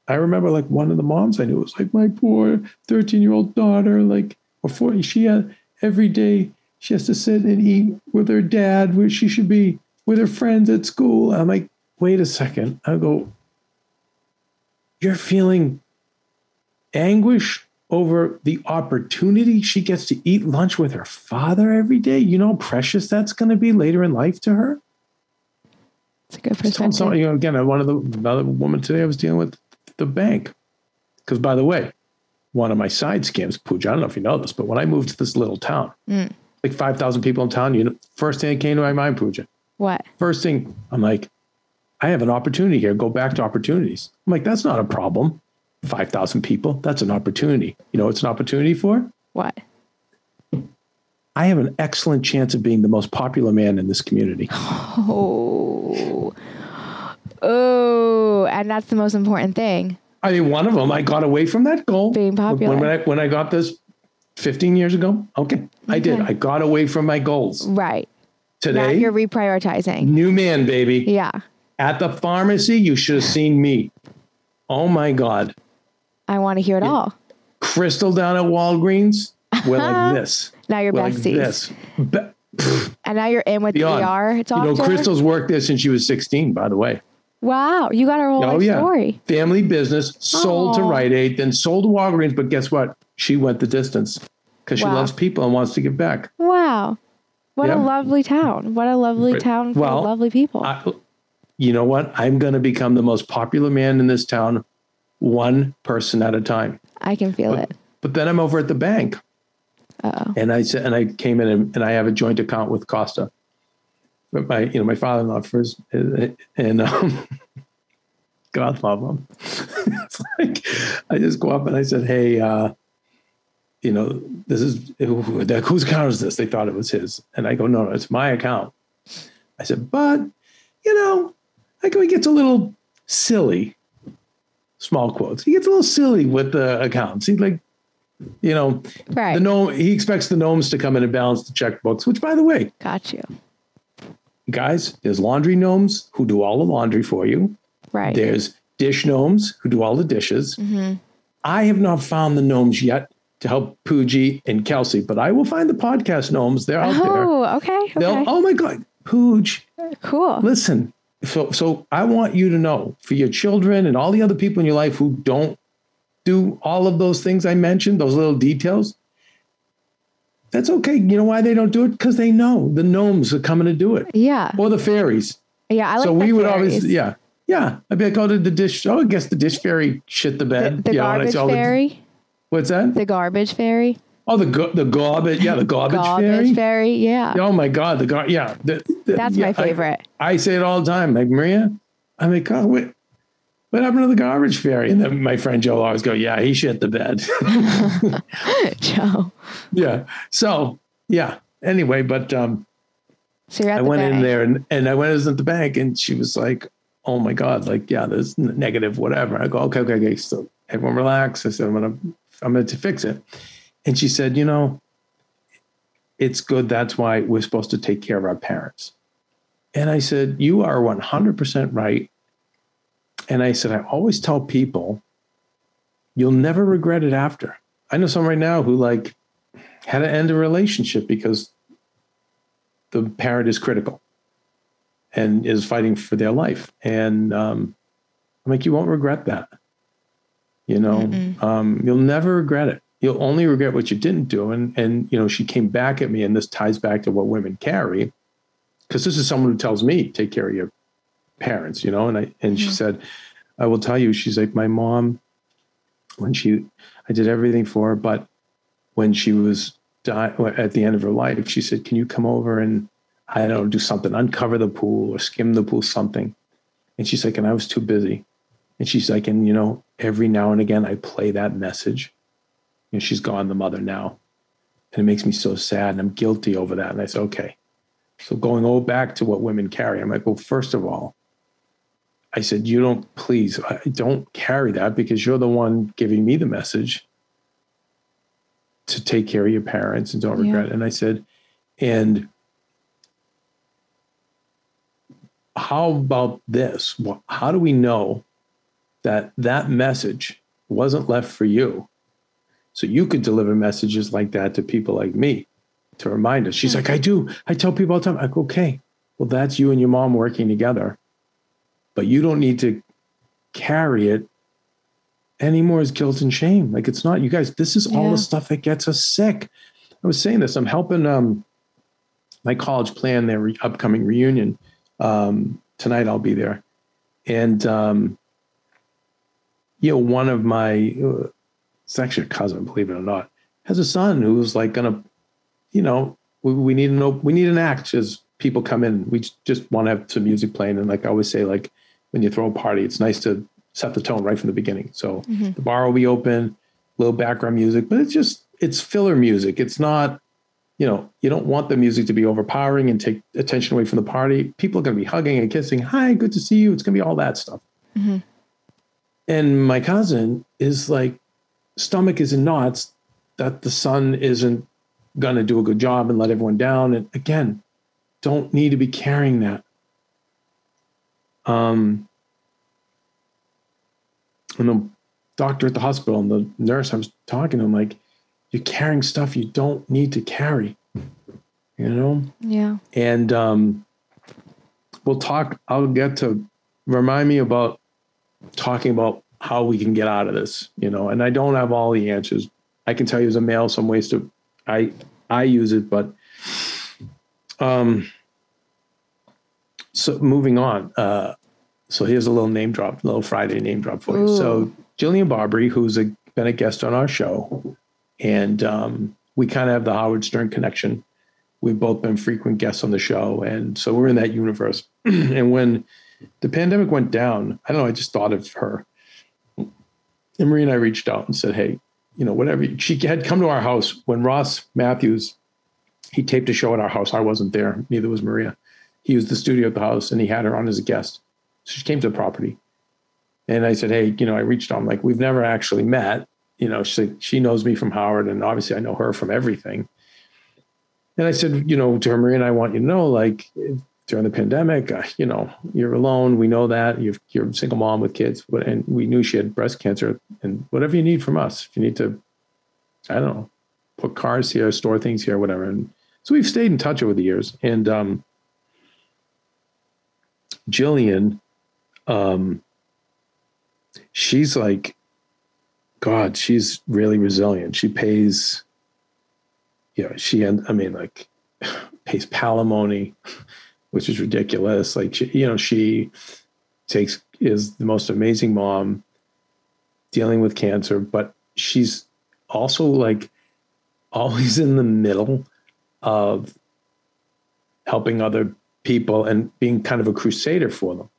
I remember like one of the moms I knew was like my poor 13 year old daughter, like before she had every day she has to sit and eat with her dad where she should be with her friends at school. I'm like, wait a second. I go, you're feeling anguish over the opportunity she gets to eat lunch with her father every day. You know how precious that's going to be later in life to her? It's a good perspective. someone, you know, again, one of the another woman today I was dealing with the bank. Because by the way, one of my side scams, Pooja, I don't know if you know this, but when I moved to this little town, Mm. like 5,000 people in town, you know, first thing that came to my mind, Pooja, What? first thing, I'm like, I have an opportunity here. Go back to opportunities. I'm like, that's not a problem. 5,000 people, that's an opportunity. You know, it's an opportunity for? What? I have an excellent chance of being the most popular man in this community. Oh. Oh, and that's the most important thing. I mean, one of them, I got away from that goal. Being popular. When, I, when I got this 15 years ago, okay, I did. I got away from my goals. Right. Now Today, you're reprioritizing. new man, baby. Yeah. At the pharmacy, you should have seen me. Oh my God. I want to hear it all. Crystal down at Walgreens, we're like this. Now you're We're like this. Be- And now you're in with beyond. ER You doctor. know, Crystal's worked there since she was 16, by the way. Wow. You got her whole Oh, yeah. story. Family business, sold to Aw. Rite Aid, then sold to Walgreens. But guess what? She went the distance. because she Wow. loves people and wants to give back. Wow. What a lovely town. What a lovely town full Well, of lovely people. I, you know what? I'm going to become the most popular man in this town, one person at a time. I can feel it. But then I'm over at the bank, Uh-oh. and I said, and I came in and, and I have a joint account with Costa. But my, you know, my father-in-law first, and um, God love him. it's like I just go up and I said, "Hey, uh, you know, this is whose account is this?" They thought it was his, and I go, "No, no, it's my account." I said, "But you know, I go, he gets a little silly." Small quotes. He gets a little silly with the accounts. He like, you know, Right. the gnome. He expects the gnomes to come in and balance the checkbooks. Which, by the way, Got you. Guys, there's laundry gnomes who do all the laundry for you. Right. There's dish gnomes who do all the dishes. Mhm. I have not found the gnomes yet to help Pooji and Kelsey, but I will find the podcast gnomes. They're out there. Oh, okay. They'll, Okay. oh my God, Pooj, cool. listen. So, so I want you to know for your children and all the other people in your life who don't do all of those things I mentioned, those little details. That's okay. You know why they don't do it? Because they know the gnomes are coming to do it, Yeah. or the fairies. Yeah. I like so the we would fairies. always, yeah, yeah. I'd be like, oh, did the dish? Oh, I guess the dish fairy shit the The, bed. the I garbage oh, the- fairy. what's that? The garbage fairy. Oh, the go- the garbage. Yeah, the garbage, Garbage fairy. fairy. Yeah. Oh my God, the gar- yeah. the- the- That's yeah, my I- favorite. I, say it all the time. Like Maria, I'm like, oh, wait, what happened to the garbage fairy? And then my friend Joe will always go, yeah, he shit the bed. Joe. yeah. So yeah. Anyway, but um, So I went in there and, and I went at the bank and she was like, oh my God, like, yeah, there's negative, whatever. I go, okay, okay, okay. So everyone relax. I said, I'm going to, I'm going to fix it. And she said, you know, it's good. That's why we're supposed to take care of our parents. And I said, you are 100% right. And I said, I always tell people, you'll never regret it after. I know someone right now who like had to end a relationship because the parent is critical and is fighting for their life. And um, I'm like, you won't regret that. You know, um, you'll never regret it. You'll only regret what you didn't do. And and you know, she came back at me, and this ties back to what women carry, because this is someone who tells me take care of your parents. You know, and I and she said, I will tell you, she's like my mom. When she, I did everything for her, but when she was di- at the end of her life, she said, "Can you come over and I don't know, do something, uncover the pool or skim the pool, something?" And she's like, "And I was too busy." And she's like, "And you know, every now and again, I play that message." You know, she's gone, the mother now, and it makes me so sad, and I'm guilty over that. And I said, "Okay." So going all back to what women carry, I'm like, well, first of all, I said, you don't please I- don't carry that because you're the one giving me the message to take care of your parents and don't Yeah. regret. it. And I said, and how about this? How do we know that that message wasn't left for you? So you could deliver messages like that to people like me to remind us. She's hmm. like, I do. I tell people all the time. I go, okay, well, that's you and your mom working together, but you don't need to carry it anymore as guilt and shame. Like it's not, you guys, this is all Yeah. the stuff that gets us sick. I was saying this, I'm helping um, my college plan their re- upcoming reunion. Um, tonight I'll be there. And, um, you know, one of my, uh, it's actually a cousin, believe it or not, has a son who's like gonna, you know, we, we need an op- we need an act as people come in. We just want to have some music playing, and like I always say, like when you throw a party, it's nice to set the tone right from the beginning. So mm-hmm. the bar will be open, little background music, but it's just it's filler music. It's not, you know, you don't want the music to be overpowering and take attention away from the party. People are going to be hugging and kissing. Hi, good to see you. It's going to be all that stuff. Mm-hmm. And my cousin is like, stomach is in knots that the son isn't going to do a good job and let everyone down. And again, don't need to be carrying that. Um, and the doctor at the hospital and the nurse, I was talking to him like, you're carrying stuff you don't need to carry, you know? Yeah. and um, we'll talk. I'll get to remind me about talking about how we can get out of this, you know. And I don't have all the answers. I can tell you as a male some ways to I I use it, but um, so moving on. Uh, so here's a little name drop, a little Friday name drop for you. So Jillian Barberie, who's a, been a guest on our show, and um, we kind of have the Howard Stern connection. We've both been frequent guests on the show, and so we're in that universe. and when the pandemic went down, I don't know, I just thought of her. And Marie and I reached out and said, "Hey, you know, whatever." She had come to our house when Ross Mathews he taped a show at our house. I wasn't there. Neither was Maria. He used the studio at the house, and he had her on as a guest. So she came to the property, and I said, "Hey, you know, I reached out. Like, we've never actually met. You know, she she knows me from Howard, and obviously I know her from everything." And I said, you know, to her, Maria and I want you to know, like, during the pandemic, uh, you know, you're alone. We know that you're, you're a single mom with kids, but, and we knew she had breast cancer. And whatever you need from us, if you need to, I don't know, put cars here, store things here, whatever. And so we've stayed in touch over the years. And um, Jillian, um, she's like, God, she's really resilient. She pays, you know, she, and I mean, like, pays palimony, which is ridiculous. Like, she, you know, she takes, is the most amazing mom dealing with cancer, but she's also like always in the middle of helping other people and being kind of a crusader for them.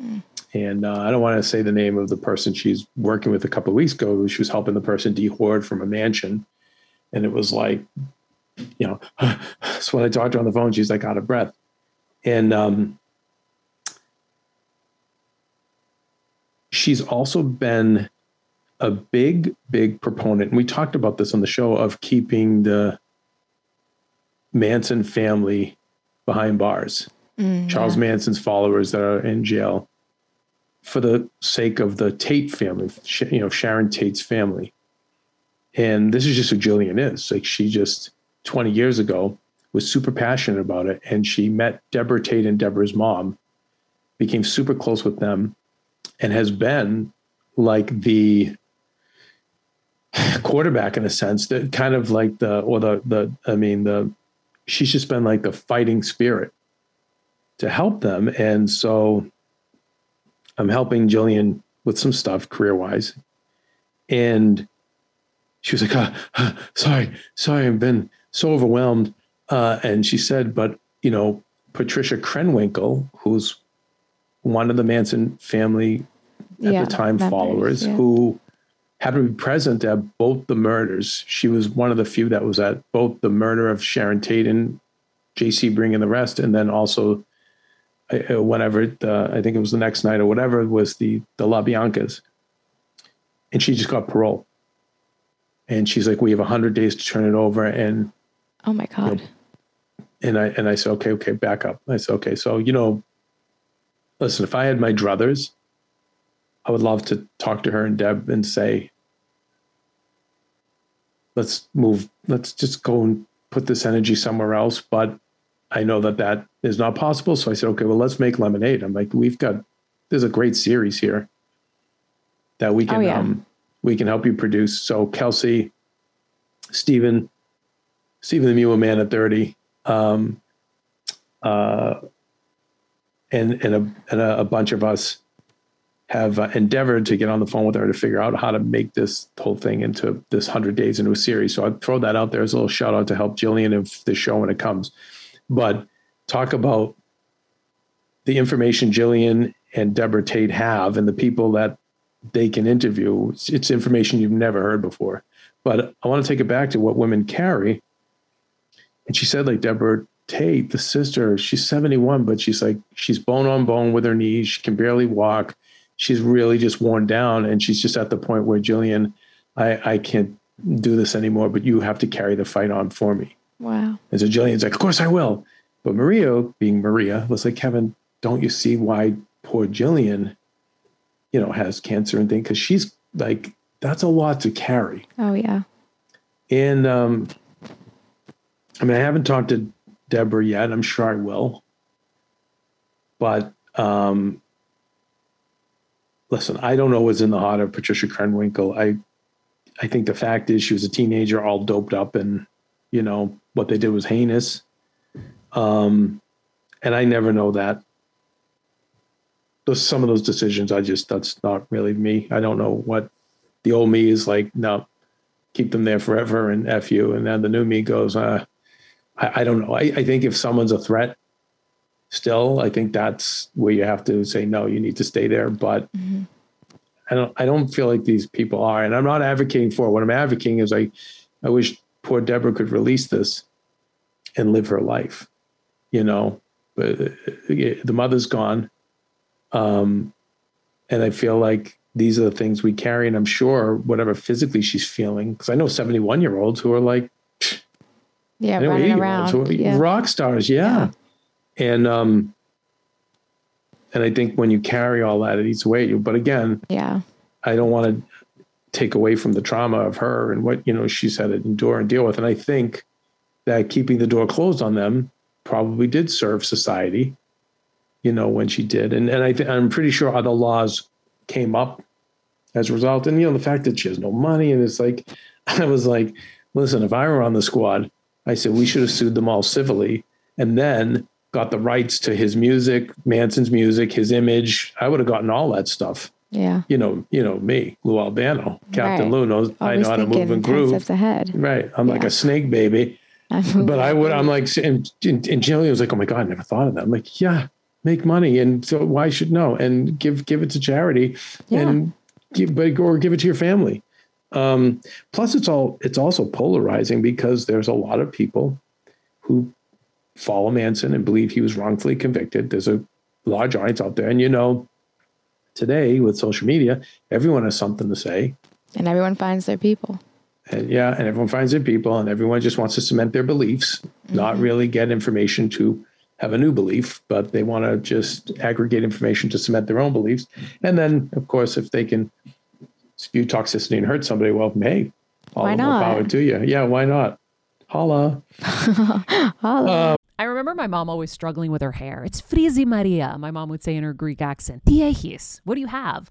Mm. And uh, I don't want to say the name of the person she's working with a couple of weeks ago. She was helping the person dehoard from a mansion. And it was like, you know, so when I talked to her on the phone, she's like out of breath. And um, she's also been a big, big proponent. And we talked about this on the show of keeping the Manson family behind bars, mm, Charles yeah. Manson's followers that are in jail for the sake of the Tate family, you know, Sharon Tate's family. And this is just who Jillian is. Like she just 20 years ago was super passionate about it. And she met Deborah Tate and Deborah's mom, became super close with them, and has been like the quarterback in a sense that kind of like the or the the I mean the she's just been like the fighting spirit to help them. And so I'm helping Jillian with some stuff career wise. And she was like, oh, oh, sorry, sorry, I've been so overwhelmed. Uh, and she said, but, you know, Patricia Krenwinkel, who's one of the Manson family at yeah, the time members, followers, yeah. who happened to be present at both the murders. She was one of the few that was at both the murder of Sharon Tate and Jay Sebring the rest, and then also uh, whenever the, I think it was the next night or whatever was the the LaBiancas, and she just got parole. And she's like, "We have hundred days to turn it over." And oh my god! You know, and I and I said, "Okay, okay, back up." I said, "Okay, so you know, listen, if I had my druthers, I would love to talk to her and Deb and say, let's move, let's just go and put this energy somewhere else. But I know that that is not possible. So I said, okay, well, let's make lemonade. I'm like, we've got, there's a great series here that we can, oh, yeah. um, we can help you produce. So Kelsey, Stephen, Stephen the Mule Man at 30, um, uh, and, and, a, and a, a bunch of us have uh, endeavored to get on the phone with her to figure out how to make this whole thing into this 100 days into a series. So I'd throw that out there as a little shout out to help Jillian of the show when it comes. But talk about the information Jillian and Deborah Tate have and the people that they can interview. It's, it's information you've never heard before. But I want to take it back to what women carry. And she said, like Deborah Tate, the sister, she's 71, but she's like, she's bone on bone with her knees. She can barely walk she's really just worn down and she's just at the point where Jillian, I, I can't do this anymore, but you have to carry the fight on for me. Wow. And so Jillian's like, of course I will. But Maria, being Maria, was like, Kevin, don't you see why poor Jillian, you know, has cancer and things? Because she's like, that's a lot to carry. Oh yeah. And um, I mean, I haven't talked to Deborah yet. I'm sure I will. But um, listen, I don't know what's in the heart of Patricia Krenwinkel. I I think the fact is she was a teenager, all doped up and you know, what they did was heinous. Um, and I never know that. Those some of those decisions, I just that's not really me. I don't know what the old me is like. No, keep them there forever and f you. And then the new me goes, uh, I, I don't know. I, I think if someone's a threat, still, I think that's where you have to say no. You need to stay there, but. I don't I don't feel like these people are, and I'm not advocating for it. What I'm advocating is I I wish poor Deborah could release this and live her life, you know. But uh, the mother's gone, um, and I feel like these are the things we carry, and I'm sure whatever physically she's feeling, because I know 71 year olds who are like, Yeah, running around. who are Yeah. rock stars, yeah. And um, and I think when you carry all that, it eats away at you. But again, yeah. I don't want to take away from the trauma of her and what you know she's had to endure and deal with. And I think that keeping the door closed on them probably did serve society, you know, when she did. And and I th- I'm pretty sure other laws came up as a result. And you know, the fact that she has no money and it's like I was like, listen, if I were on the squad, I said we should have sued them all civilly and then got the rights to his music, Manson's music, his image. I would have gotten all that stuff Yeah. you know, you know me, Lou Albano, Captain Right. Lou knows I know how to move and 10 groove. ahead. Right, I'm like a snake baby, but I would. I'm like, and, and and Jillian was like, "Oh my god, I never thought of that." I'm like, "Yeah, make money, and so why should no? And give give it to charity, Yeah. and give, but or give it to your family." Um, plus, it's all it's also polarizing because there's a lot of people who follow Manson and believe he was wrongfully convicted. There's a large audience out there, and you know, today with social media, everyone has something to say. and everyone finds their people. And yeah, and everyone finds their people, and everyone just wants to cement their beliefs, not mm-hmm. really get information to have a new belief, but they want to just aggregate information to cement their own beliefs. And then, of course, if they can spew toxicity and hurt somebody, well, hey, all Why not? power to you. Yeah, why not? Holla. Um, I remember my mom always struggling with her hair. It's frizzy Maria, my mom would say in her Greek accent. Diehis, what do you have?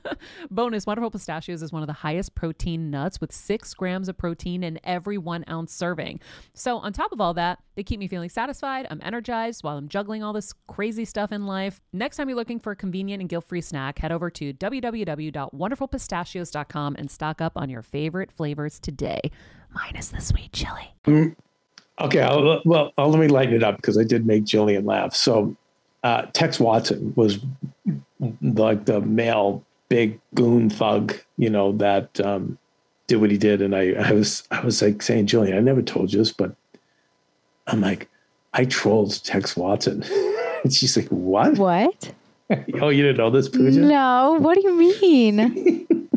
Bonus Wonderful Pistachios is one of the highest protein nuts with six grams of protein in every one ounce serving. So, on top of all that, they keep me feeling satisfied. I'm energized while I'm juggling all this crazy stuff in life. Next time you're looking for a convenient and guilt free snack, head over to www.wonderfulpistachios.com and stock up on your favorite flavors today, minus the sweet chili. Okay, I'll, well, I'll, let me lighten it up because I did make Jillian laugh. So, uh, Tex Watson was like the male big goon thug, you know, that um, did what he did, and I, I was, I was like saying, Jillian, I never told you this, but I'm like, I trolled Tex Watson, and she's like, what? What? oh, you didn't know this, Pooja? No. What do you mean?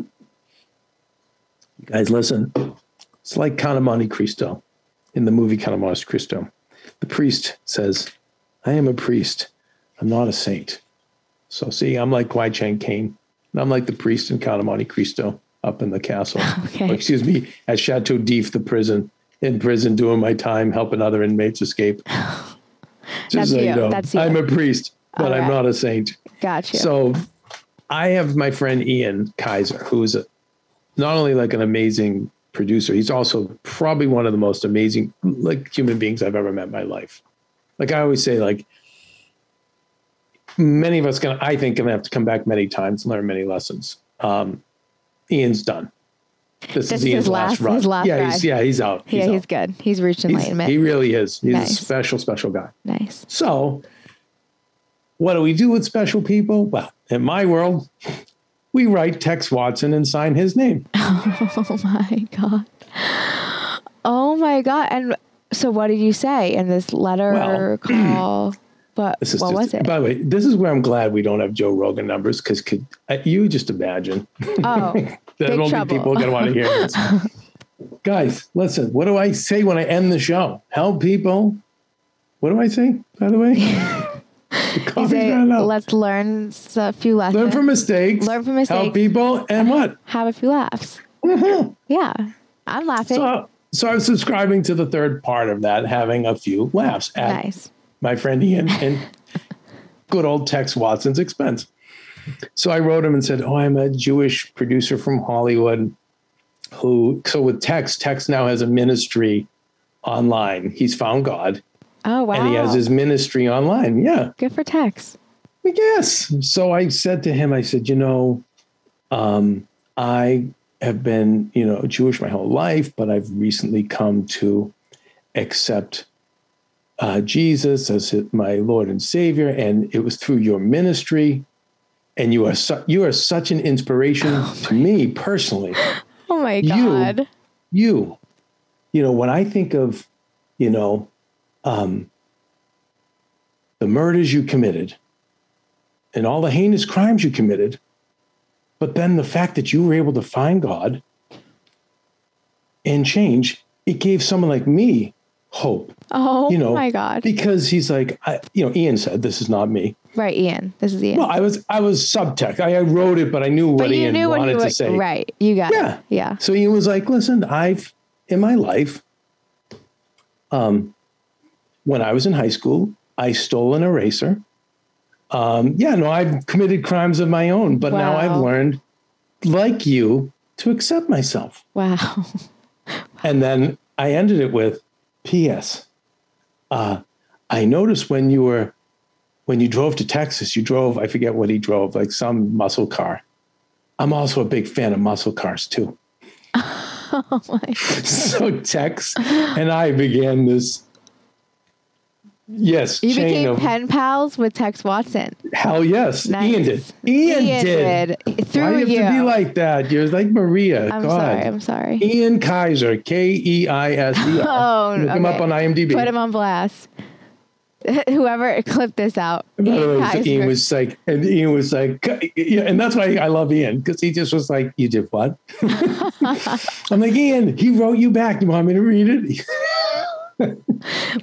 You guys, listen. It's like Count of Monte Cristo in the movie Count of Monte Cristo. The priest says, I am a priest. I'm not a saint. So, see, I'm like Kwai Chang Caine. And I'm like the priest in Count of Monte Cristo. up in the castle. Okay. Or, excuse me, at Chateau d'If, the prison. In prison, doing my time, helping other inmates escape. Just That's so you you. know, That's you. I'm a priest, but I'm not a saint. Got you. So I have my friend Ian Keiser, who's a, not only like an amazing producer, he's also probably one of the most amazing like human beings I've ever met in my life. Like I always say, like many of us gonna I think gonna have to come back many times, and learn many lessons. Um, Ian's done. This, This is is Ian's his last, last- run. his last yeah, he's, yeah, he's out. yeah, he's good. He's reached He's- enlightenment. he really is. He's Nice. a special, special guy. nice. So, what do we do with special people? Well, in my world, we write Tex Watson and sign his name. Oh my god. Oh my god. And so, what did you say in this letter Well, call? But This is what just- was it? By the way, this is where I'm glad we don't have Joe Rogan numbers because could uh, you just imagine? Oh, that only trouble. people are going to want to hear this. Guys, listen. What do I say when I end the show? Help people. What do I say? By the way, the you say, let's learn a few lessons. Learn from mistakes. Learn from mistakes. Help people, and what? have a few laughs. Yeah, I'm laughing. So, so I'm subscribing to the third part of that, having a few laughs at nice. My friend Ian and good old Tex Watson's expense. So I wrote him and said, "Oh, I'm a Jewish producer from Hollywood who so with Tex, Tex now has a ministry online. He's found God Oh wow. and he has his ministry online. Yeah. Good for Tex. Guess. So I said to him, I said, you know, um, I have been, you know, Jewish my whole life, but I've recently come to accept uh, Jesus as my Lord and Savior, and it was through your ministry. And you are su- you are such an inspiration to me personally. Oh my You- god. You, you know, when I think of, you know, um, the murders you committed and all the heinous crimes you committed, but then the fact that you were able to find God and change, it gave someone like me hope Oh you know, my god. because he's like, I, you know, Ian said, this is not me. right, Ian. This is Ian. Well, I was, I was subtext. I, I wrote it, but I knew what Ian knew what wanted you were to say. right. You got Yeah. it. Yeah. So Ian was like, listen, I've in my life, um, when I was in high school, I stole an eraser. Um, yeah, no, I've committed crimes of my own, but now I've learned, like you, to accept myself. Wow. And then I ended it with P.S. Uh, I noticed when you were when you drove to Texas, you drove, I forget what he drove, like some muscle car. I'm also a big fan of muscle cars too. oh my. so Tex and I began this yes You chain became of pen pals with Tex Watson. hell yes Nice. Ian did Ian, did, Through why you you. have to be like that you're like Maria I'm God sorry. I'm sorry. Ian Keiser K E I S E R Oh, look him up on IMDb Put him on blast. Whoever clipped this out. Way, Ian so Keiser. Ian was like, and Ian was like, and that's why I love Ian because he just was like, "You did what?" I'm like, Ian, he wrote you back. You want me to read it?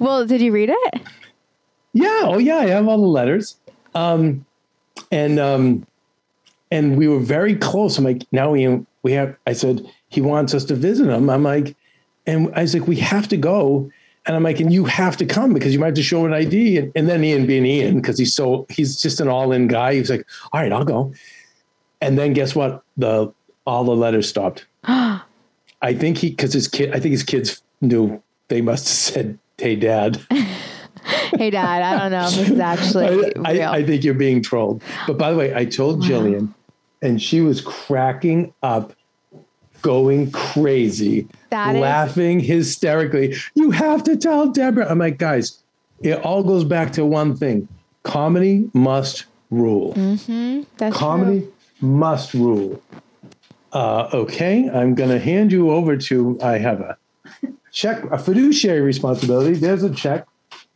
Well, did you read it? yeah, oh yeah, I have all the letters, um, and um, and we were very close. I'm like, now Ian, we have. I said he wants us to visit him. I'm like, and I was like, we have to go. And I'm like, and you have to come because you might have to show an ID. And, and then Ian being Ian, because he's so he's just an all-in guy. He's like, all right, I'll go. And then guess what? The all the letters stopped. I think he because his kid, I think his kids knew they must have said, Hey dad. Hey, Dad. I don't know if this is actually I, real. I, I think you're being trolled. But by the way, I told Jillian and she was cracking up, going crazy, That is- laughing hysterically. You have to tell Deborah. I'm like, guys, it all goes back to one thing. Comedy must rule. That's Comedy true. must rule. Uh, okay, I'm going to hand you over to. I have a check, a fiduciary responsibility. There's a check.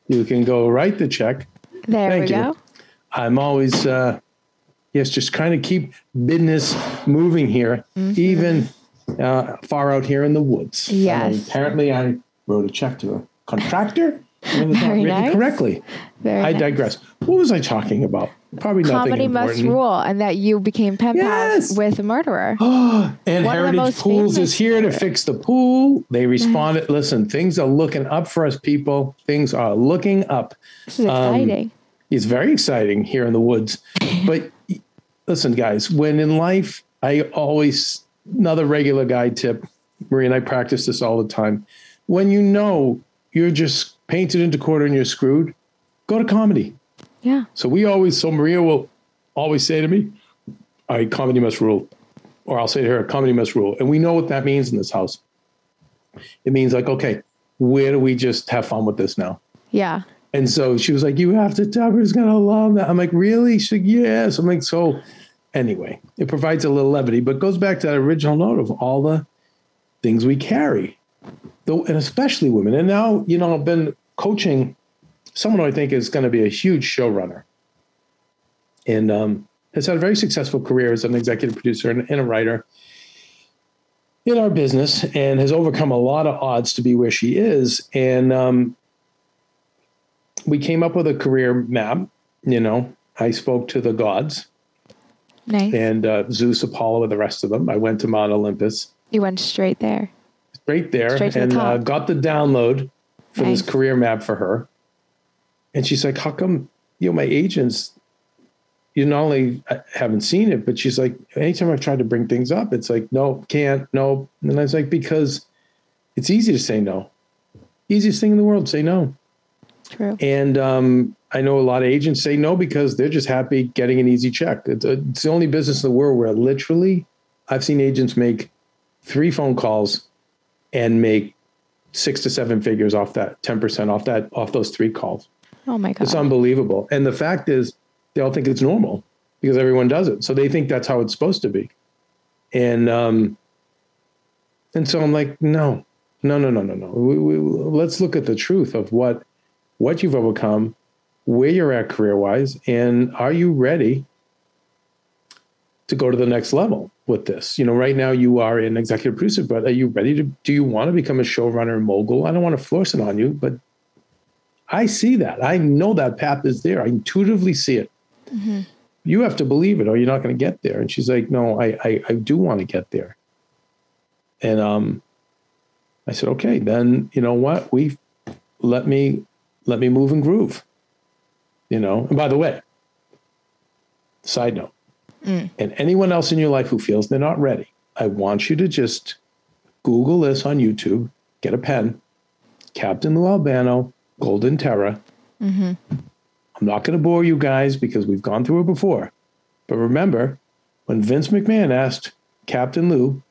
You can go write the check. There Thank we you. go. I'm always, uh, yes, just kind of keep business moving here, Mm-hmm. even uh, far out here in the woods. Yes. Apparently, I wrote a check to a contractor It was not Very written nice. correctly. Very I nice. digress. What was I talking about? Probably nothing Comedy must rule, and that you became pen Yes. pals with a murderer. And One Heritage Pools is here to fix the pool. They responded. Listen, things are looking up for us, people. Things are looking up. This is exciting. Um, it's very exciting here in the woods. But listen, guys, when in life, I always, another regular guy tip, Marie and I practice this all the time. When you know you're just painted into quarter and you're screwed, go to comedy. Yeah. So we always, so Maria will always say to me, all right, comedy must rule. Or I'll say to her, comedy must rule. And we know what that means in this house. It means like, okay, where do we just have fun with this now? Yeah. And so she was like, you have to, tell her Tucker's going to love that. I'm like, really? She's like, yes. I'm like, so anyway, it provides a little levity, but goes back to that original note of all the things we carry, though, and especially women. And now, you know, I've been coaching someone who I think is going to be a huge showrunner and um, has had a very successful career as an executive producer and, and a writer in our business and has overcome a lot of odds to be where she is. And um, we came up with a career map. You know, I spoke to the gods Nice. and uh, Zeus, Apollo, and the rest of them. I went to Mount Olympus, You went straight there. Straight there, Straight to the and uh, got the download for Nice. this career map for her. And she's like, "How come, you know, my agents, you not only uh, haven't seen it, but she's like, anytime I've tried to bring things up, it's like, no, can't, no." And I was like, because it's easy to say no. Easiest thing in the world, say no. True. And um, I know a lot of agents say no because they're just happy getting an easy check. It's, a, it's the only business in the world where literally I've seen agents make three phone calls and make six to seven figures off that 10% off that off those three calls. Oh my god. It's unbelievable. And the fact is they all think it's normal because everyone does it. So they think that's how it's supposed to be. And um and so I'm like, no, no, no, no, no, no. We, we, let's look at the truth of what what you've overcome, where you're at career wise, and are you ready to go to the next level with this? You know, right now you are an executive producer, but are you ready to? Do you want to become a showrunner mogul? I don't want to force it on you, but I see that. I know that path is there. I intuitively see it. You have to believe it, or you're not going to get there. And she's like, "No, I, I, I do want to get there." And um, I said, "Okay, then you know what? We let me let me move and groove." You know. And by the way, side note, and anyone else in your life who feels they're not ready, I want you to just Google this on YouTube, get a pen, Captain Lou Albano, Golden Terror. Mm-hmm. I'm not going to bore you guys because we've gone through it before. But remember, when Vince McMahon asked Captain Lou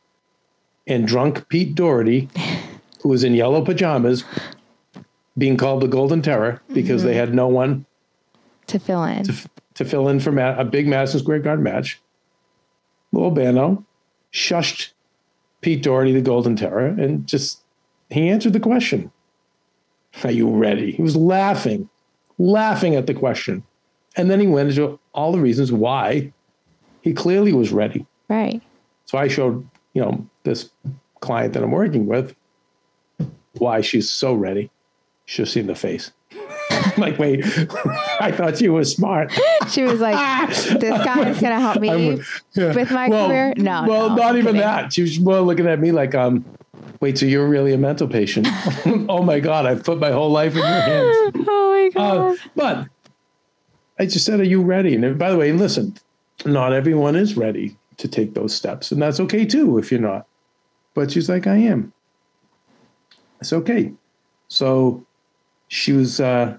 and drunk Pete Doherty, who was in yellow pajamas, being called the Golden Terror because they mm-hmm. had no one to fill in. to fill in for Ma- a big Madison Square Garden match. Lou Albano shushed Pete Doherty, the Golden Terror, and just he answered the question. Are you ready? He was laughing, laughing at the question. And then he went into all the reasons why he clearly was ready. right. So I showed, you know, this client that I'm working with why she's so ready. Should have seen the face. Like, wait, I thought you were smart. She was like, "This guy is gonna help me yeah. with my career." No, Well, no, not even kidding. that. She was more looking at me like, um, wait, so you're really a mental patient? oh my God, I've put my whole life in your hands. Oh my god. Uh, but I just said, are you ready? And by the way, listen, not everyone is ready to take those steps. And that's okay too if you're not. But she's like, I am. It's okay. So she was uh,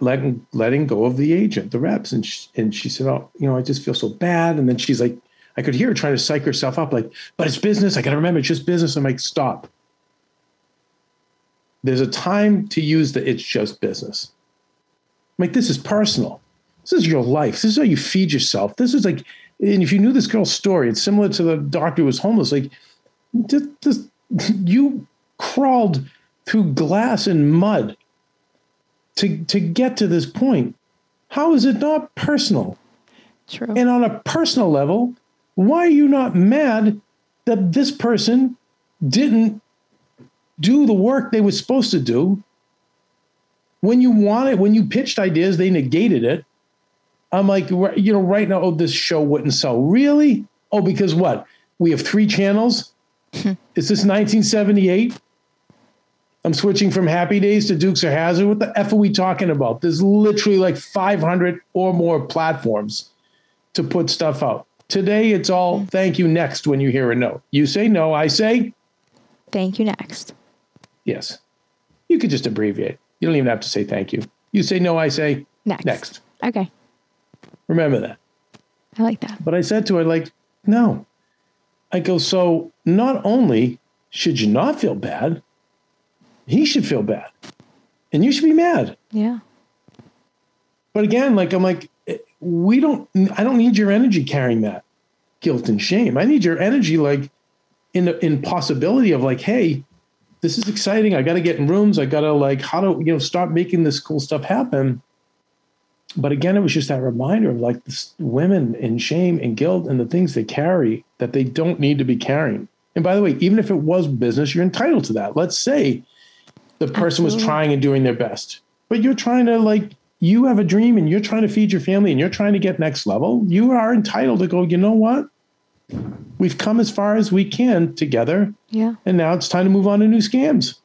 letting letting go of the agent, the reps, and she, and she said, "Oh, you know, I just feel so bad." And then she's like, I could hear her trying to psych herself up, like, "But it's business. I got to remember, it's just business." I'm like, "Stop." There's a time to use the "it's just business." I'm like, this is personal. This is your life. This is how you feed yourself. This is like, and if you knew this girl's story, it's similar to the doctor who was homeless. Like, just, just you crawled through glass and mud to to get to this point. How is it not personal? True. And on a personal level, why are you not mad that this person didn't do the work they were supposed to do When you wanted, when you pitched ideas, they negated it. I'm like, you know, right now, oh, this show wouldn't sell. Really? Oh, because what? We have three channels. Is this 1978? I'm switching from Happy Days to Dukes of Hazzard. What the f are we talking about? There's literally like 500 or more platforms to put stuff out. Today, it's all mm. thank you next when you hear a no. You say no, I say Thank you. Next. yes. You could just abbreviate. You don't even have to say thank you. You say no, I say Next. next. Okay. Remember that. I like that. But I said to her, like, no. I go, so not only should you not feel bad, he should feel bad. And you should be mad. Yeah. But again, like, I'm like, we don't, I don't need your energy carrying that guilt and shame. I need your energy, like, in, in possibility of, like, hey, this is exciting. I got to get in rooms. I got to, like, how to, you know, start making this cool stuff happen. But again, it was just that reminder of like this women and shame and guilt and the things they carry that they don't need to be carrying. And by the way, even if it was business, you're entitled to that. Let's say the person was trying and doing their best, but you're trying to like, you have a dream and you're trying to feed your family and you're trying to get next level. You are entitled to go, you know what? We've come as far as we can together. Yeah. And now it's time to move on to new scams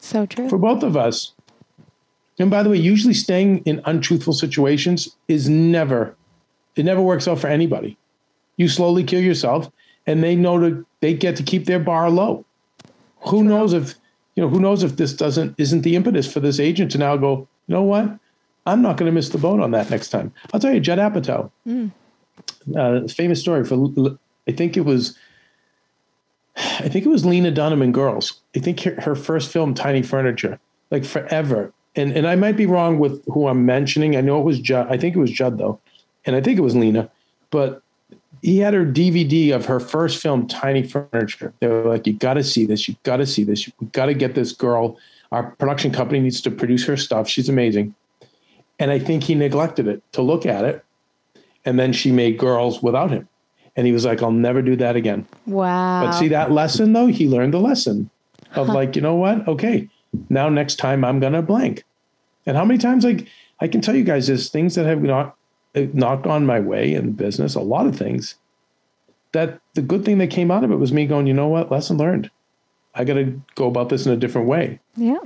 So true. for both of us. And by the way, usually staying in untruthful situations is never, it never works out for anybody. You slowly kill yourself, and they know to they get to keep their bar low. Who knows if you know? Who knows if this doesn't isn't the impetus for this agent to now go? You know what? I'm not going to miss the boat on that next time. I'll tell you, Judd Apatow, uh, famous story for I think it was I think it was Lena Dunham and Girls. I think her, her first film, Tiny Furniture, like forever. And and I might be wrong with who I'm mentioning. I know it was Judd. I think it was Judd though, and I think it was Lena. But he had her DVD of her first film, Tiny Furniture. They were like, "You got to see this. You got to see this. You got to get this girl. Our production company needs to produce her stuff. She's amazing." And I think he neglected it to look at it, and then she made Girls without him. And he was like, "I'll never do that again." Wow. But see that lesson though, he learned the lesson of like, you know what? Okay, now next time I'm gonna blank. And how many times like I can tell you guys there's things that have not eh, knocked on my way in business, a lot of things. That the good thing that came out of it was me going, you know what? Lesson learned. I got to go about this in a different way. yeah.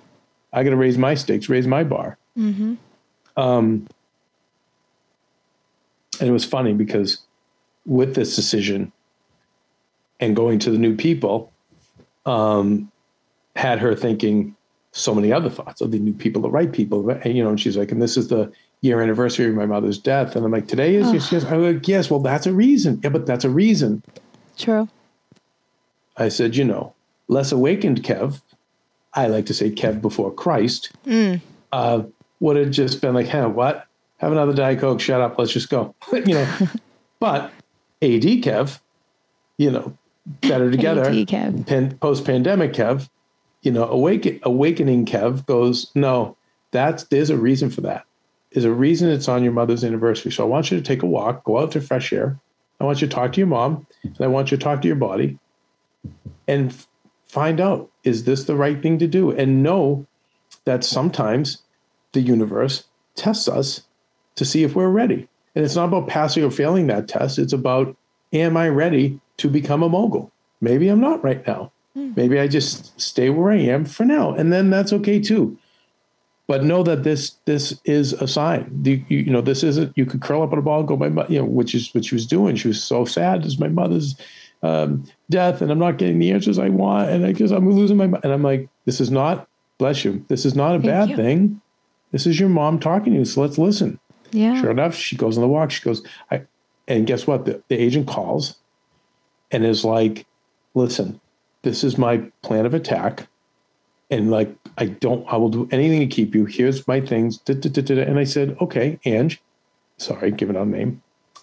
I got to raise my stakes, raise my bar. Mm-hmm. Um, and it was funny because with this decision and going to the new people, um, had her thinking so many other thoughts of the new people, the right people. And, you know, and she's like, and this is the year anniversary of my mother's death. And I'm like, today is, yes, yes. I'm like, yes, well, that's a reason. Yeah, but that's a reason. True. I said, you know, less awakened Kev, I like to say Kev before Christ, uh, would have just been like, huh, what? Have another Diet Coke, shut up, let's just go. you know, but AD Kev, you know, better together, AD Kev. pan, post pandemic Kev, you know, awaken, awakening Kev goes, no, that's, there's a reason for that. There's a reason it's on your mother's anniversary. So I want you to take a walk, go out to fresh air. I want you to talk to your mom, and I want you to talk to your body and f- find out is this the right thing to do and know that sometimes the universe tests us to see if we're ready and it's not about passing or failing that test it's about am i ready to become a mogul maybe i'm not right now maybe i just stay where i am for now and then that's okay too but know that this this is a sign. The, you, you know, this isn't. You could curl up in a ball and go, my, mo-" you know, which is what she was doing. She was so sad. This is my mother's um, death, and I'm not getting the answers I want, and I guess I'm losing my. mi-" And I'm like, this is not. Bless you. This is not a bad you. thing. This is your mom talking to you. So let's listen. Yeah. Sure enough, she goes on the walk. She goes, I, and guess what? The, the agent calls and is like, listen, this is my plan of attack. And like, I don't, I will do anything to keep you. Here's my things. Da, da, da. And I said, okay, Ange, sorry, giving out a name.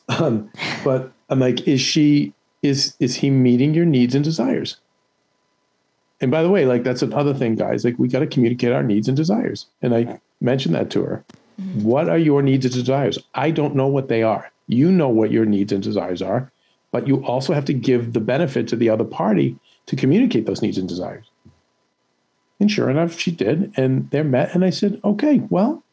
Um, but I'm like, is she, is, is he meeting your needs and desires? And by the way, like that's another thing, guys. Like we got to communicate our needs and desires. And I mentioned that to her. What are your needs and desires? I don't know what they are. You know what your needs and desires are, but you also have to give the benefit to the other party to communicate those needs and desires. And sure enough, she did. And they're met. And I said, okay, well,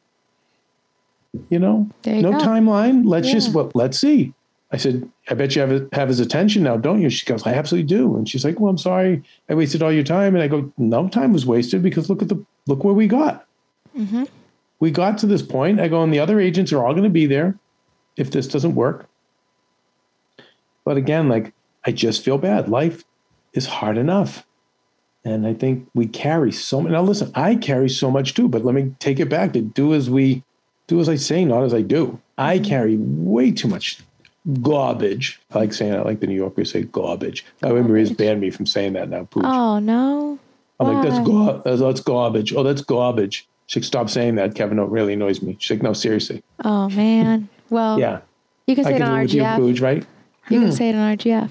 you know, you no go. timeline. Let's just, well, let's see. I said, I bet you have, have his attention now, don't you? She goes, I absolutely do. And she's like, well, I'm sorry. I wasted all your time. And I go, no time was wasted because look at the, look where we got. Mm-hmm. We got to this point. I go, and the other agents are all going to be there if this doesn't work. But again, like, I just feel bad. Life is hard enough. And I think we carry so much. Now, listen, I carry so much too, but let me take it back to do as we do as I say, not as I do. I mm-hmm. carry way too much garbage. I like saying it like the New Yorkers say garbage. i Oh, Maria's banned me from saying that now. Pooch. Oh no. I'm like, that's, why? gar- that's, that's garbage. Oh, that's garbage. She's like, stop saying that, Kevin. It really annoys me. She's like, no, seriously. Oh man. Well, Yeah. you can I say it can do on it you, RGF. Pooch, right? You can say it on RGF.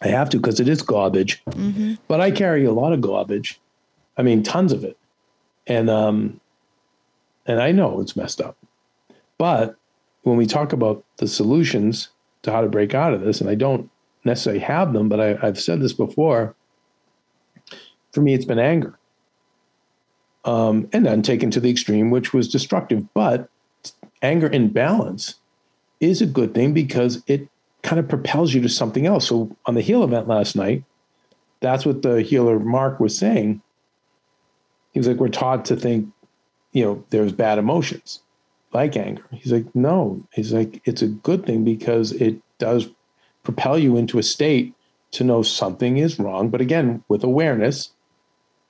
I have to because it is garbage. But I carry a lot of garbage. I mean, tons of it. And um and I know it's messed up. But when we talk about the solutions to how to break out of this, and I don't necessarily have them, but I, I've said this before. For me, it's been anger. Um, and then taken to the extreme, which was destructive. But anger in balance is a good thing because it kind of propels you to something else. So on the heal event last night, that's what the healer Mark was saying. He was like, we're taught to think, you know, there's bad emotions like anger. He's like, no. He's like, it's a good thing because it does propel you into a state to know something is wrong. But again, with awareness,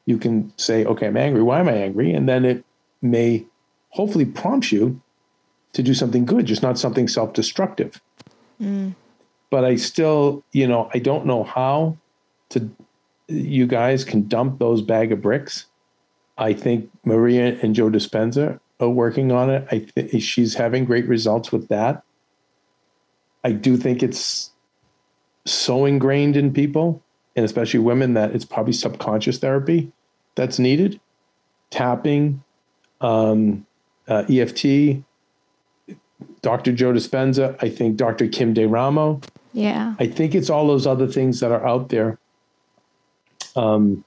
you can say, okay, I'm angry. Why am I angry? And then it may hopefully prompt you to do something good, just not something self destructive mm. but I still, you know, I don't know how to. You guys can dump those bag of bricks. I think Maria and Joe Dispenza are working on it. I think she's having great results with that. I do think it's so ingrained in people, and especially women, that it's probably subconscious therapy that's needed. Tapping, um, uh, EFT, Dr. Joe Dispenza. I think Dr. Kim D'Eramo. Yeah. I think it's all those other things that are out there. Um,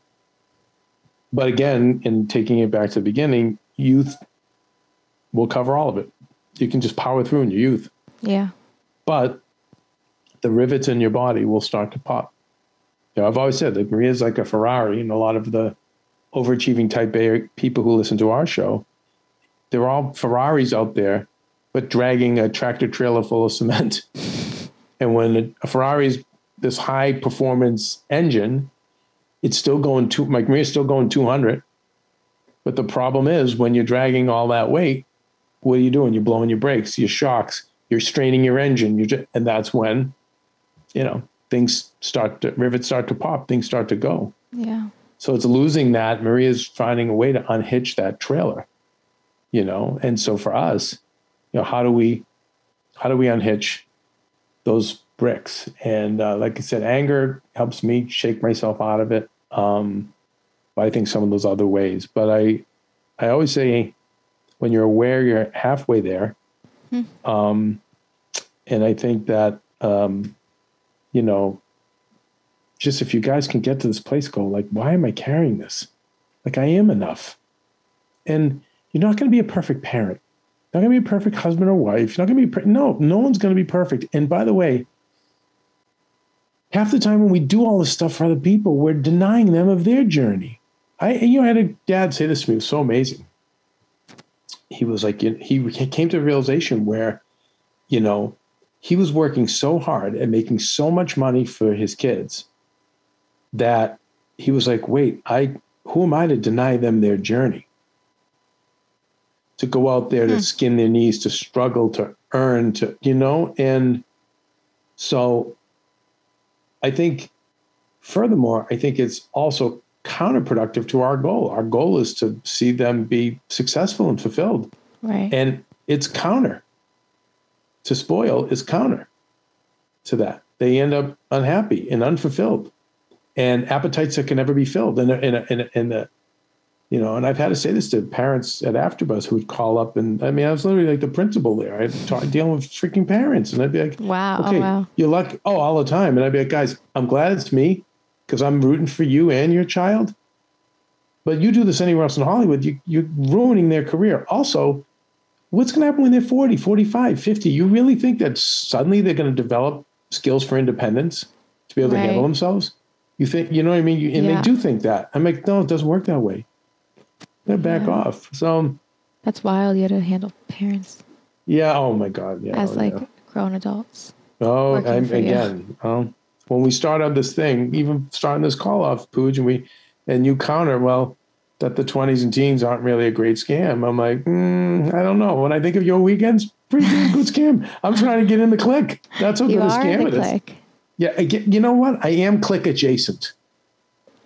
but again, in taking it back to the beginning, youth will cover all of it. You can just power through in your youth, Yeah. but the rivets in your body will start to pop. You know, I've always said that Maria's like a Ferrari, and a lot of the overachieving type A people who listen to our show, they're all Ferraris out there, but dragging a tractor trailer full of cement. And when a Ferrari is this high performance engine, it's still going to like Maria's still going 200. But the problem is when you're dragging all that weight, what are you doing? You're blowing your brakes, your shocks, you're straining your engine. You're just, and that's when, you know, things start to rivets start to pop, things start to go. Yeah. So it's losing that. Maria's finding a way to unhitch that trailer, you know. And so for us, you know, how do we, how do we unhitch those bricks? And uh, like I said, anger helps me shake myself out of it. Um, but I think some of those other ways. But I, I always say, when you're aware, you're halfway there. Um, and I think that, um, you know, just if you guys can get to this place, go like, why am I carrying this? Like I am enough. And you're not going to be a perfect parent. You're not going to be a perfect husband or wife. You're not going to be, no, no one's going to be perfect. And by the way, half the time when we do all this stuff for other people, we're denying them of their journey. I, you know, I had a dad say this to me. It was so amazing. He was like, he came to a realization where, you know, he was working so hard and making so much money for his kids that he was like, wait, I who am I to deny them their journey? To go out there to hmm. skin their knees, to struggle, to earn, to you know, and so I think furthermore, I think it's also counterproductive to our goal. Our goal is to see them be successful and fulfilled. Right. And it's counter. To spoil is counter to that. They end up unhappy and unfulfilled and appetites that can never be filled. And in, a, in, a, in the, you know, and I've had to say this to parents at AfterBuzz who would call up and I mean, I was literally like the principal there. I'd talk, dealing with freaking parents and I'd be like, Wow. Oh, okay, wow. you're lucky. Oh, all the time. And I'd be like, guys, I'm glad it's me because I'm rooting for you and your child. but you do this anywhere else in Hollywood, you, you're ruining their career. Also, what's going to happen when they're 40, 45, 50? You really think that suddenly they're going to develop skills for independence to be able to handle themselves? You think, you know what I mean? You, and Yeah. they do think that. I'm like, no, it doesn't work that way. They're back Yeah. off. So, That's wild. You had to handle parents yeah. Oh my God. Yeah. as like yeah. grown adults. Oh, I'm, again, um, when we start on this thing, even starting this call off, Pooj, and we, and you counter, well, that the 20s and teens aren't really a great scam. I'm like, mm, I don't know. When I think of your weekends, pretty good scam. I'm trying to get in the click. That's You good a scam the is. Yeah, I get, you know what? I am click adjacent.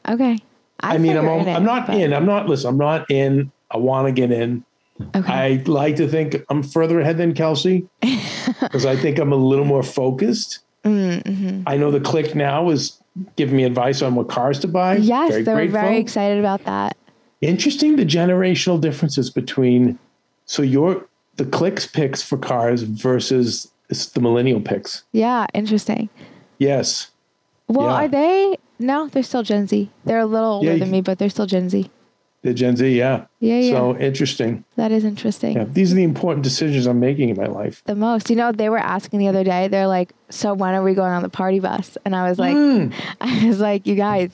Okay. I, mean, I'm, figure al- in it, I'm not but- in. I'm not. Listen, I'm not in. I want to get in. Okay. I like to think I'm further ahead than Kelsey because I think I'm a little more focused. Mm-hmm. I know the click now is giving me advice on what cars to buy. yes, Very they were grateful. very excited about that. Interesting the generational differences between so your the clicks picks for cars versus the millennial picks. Yeah, interesting. Yes. Well, Yeah. are they? No, they're still Gen Z. They're a little older Yeah, than me, but they're still Gen Z. The Gen Z, yeah. Yeah, yeah. So interesting. That is interesting. Yeah. These are the important decisions I'm making in my life. The most. You know, they were asking the other day, they're like, So when are we going on the party bus? And I was like, Hmm. I was like, You guys,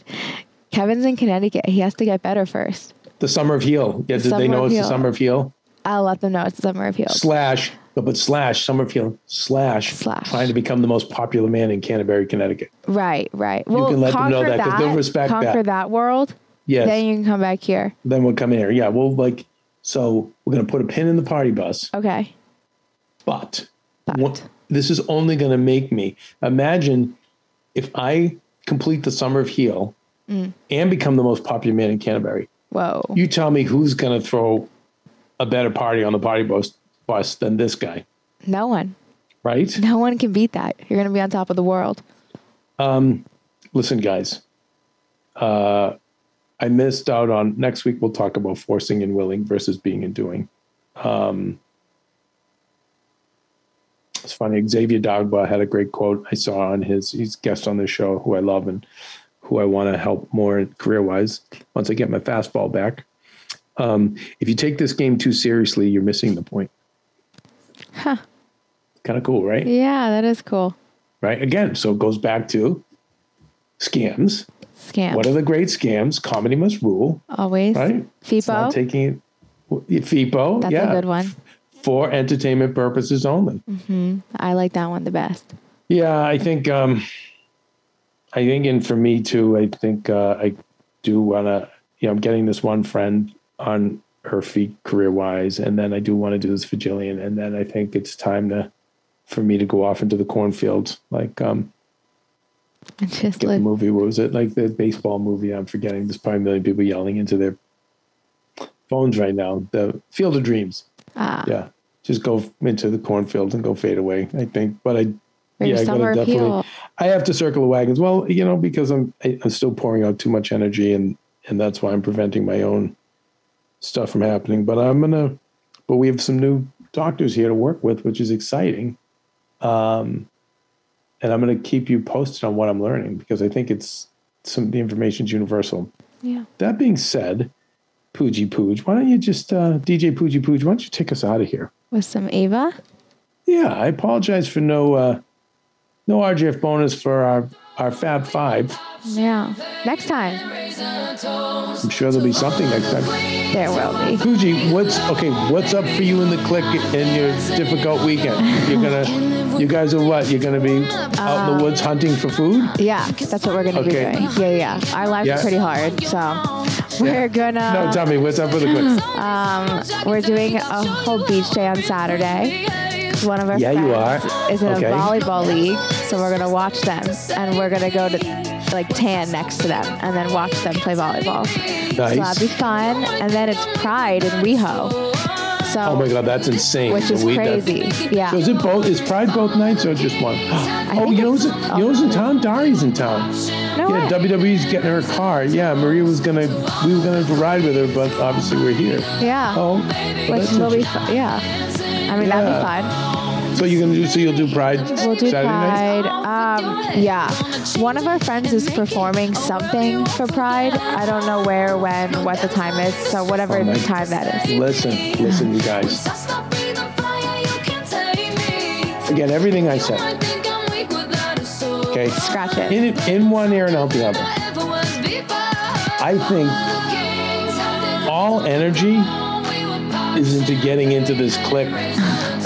Kevin's in Connecticut. He has to get better first. The summer of heal. Yeah, did they know it's the summer of heal? I'll let them know it's the summer of heels. Slash, but slash, summer of heal, slash, Slash. trying to become the most popular man in Canterbury, Connecticut. Right, right. Well, can let them know conquer that 'cause they'll respect conquer that. that world. Yes. Then you can come back here. then we'll come in here. Yeah, we'll like, so we're going to put a pin in the party bus. Okay. But, But. what, this is only going to make me imagine if I complete the summer of heal Mm. and become the most popular man in Canterbury. Whoa. You tell me who's going to throw a better party on the party bus, bus than this guy, no one. right? No one can beat that. You're going to be on top of the world. Listen, guys, uh, I missed out on next week. We'll talk about forcing and willing versus being and doing. Um, it's funny. Xavier Dagba had a great quote I saw on his. He's guest on the show, who I love and who I want to help more career wise. Once I get my fastball back, um, if you take this game too seriously, you're missing the point. Huh. Kind of cool, right? Yeah, that is cool. Right. Again, so it goes back to scams. Scam. What are the great scams? Comedy must rule, Always. right? FIPO. taking it. FIPO, That's yeah, a good one. for entertainment purposes only. I like that one the best. Yeah, I think. Um, I think, and for me too, I think uh, I do want to. You know, I'm getting this one friend on her feet career wise, and then I do want to do this for Jillian, and then I think it's time to for me to go off into the cornfield, like um, just get the movie. What was it? Like the baseball movie. I'm forgetting. There's probably a million people yelling into their phones right now. The Field of Dreams. Ah, Yeah. Just go into the cornfield and go fade away. I think, but I, yeah, I summer gotta definitely. appeal. I have to circle the wagons. Well, you know, because I'm I, I'm still pouring out too much energy, and and that's why I'm preventing my own stuff from happening. But I'm gonna. But we have some new doctors here to work with, which is exciting. Um, and I'm gonna keep you posted on what I'm learning because I think it's some the information's universal. Yeah. That being said, Pooji Pooj, why don't you just uh, DJ Pooji Pooj? Why don't you take us out of here? With some Ava. Yeah, I apologize for no uh, no RGF bonus for our our Fab Five. Yeah. Next time. I'm sure there'll be something next time. There will be. Fuji, what's okay? What's up for you in the click in your difficult weekend? You're gonna, you guys are what? You're gonna be out in the woods hunting for food? Yeah, that's what we're going to Okay. be doing. Yeah, yeah. Our lives Yeah. are pretty hard. So we're going to. No, tell me what's up for the click. Um, We're doing a whole beach day on Saturday. One of our Yeah, you are. is in Okay. a volleyball league, so we're gonna watch them, and we're gonna go to like tan next to them, and then watch them play volleyball. Nice. So that'd be fun. And then it's Pride in WeHo, so Oh my God, that's insane. which is We- that- crazy. Yeah. So is it both? Is Pride both nights or just one? Oh, think you know who's, it's- you know who's in town? Dari's in town. no Yeah, way. WWE's getting her car. Yeah, Maria was gonna, we were gonna ride with her, but obviously we're here. yeah. Oh, well, which will be fun. Yeah. I mean that'd be fun. But you're gonna do so. You'll do Pride We'll do Saturday. Pride. Um, yeah. One of our friends is performing something for Pride. I don't know where, when, what the time is. So whatever Oh time that is. Listen, listen, you guys. Again, everything I said. Okay. Scratch it. In in one ear and out the other. I think all energy is into getting into this click.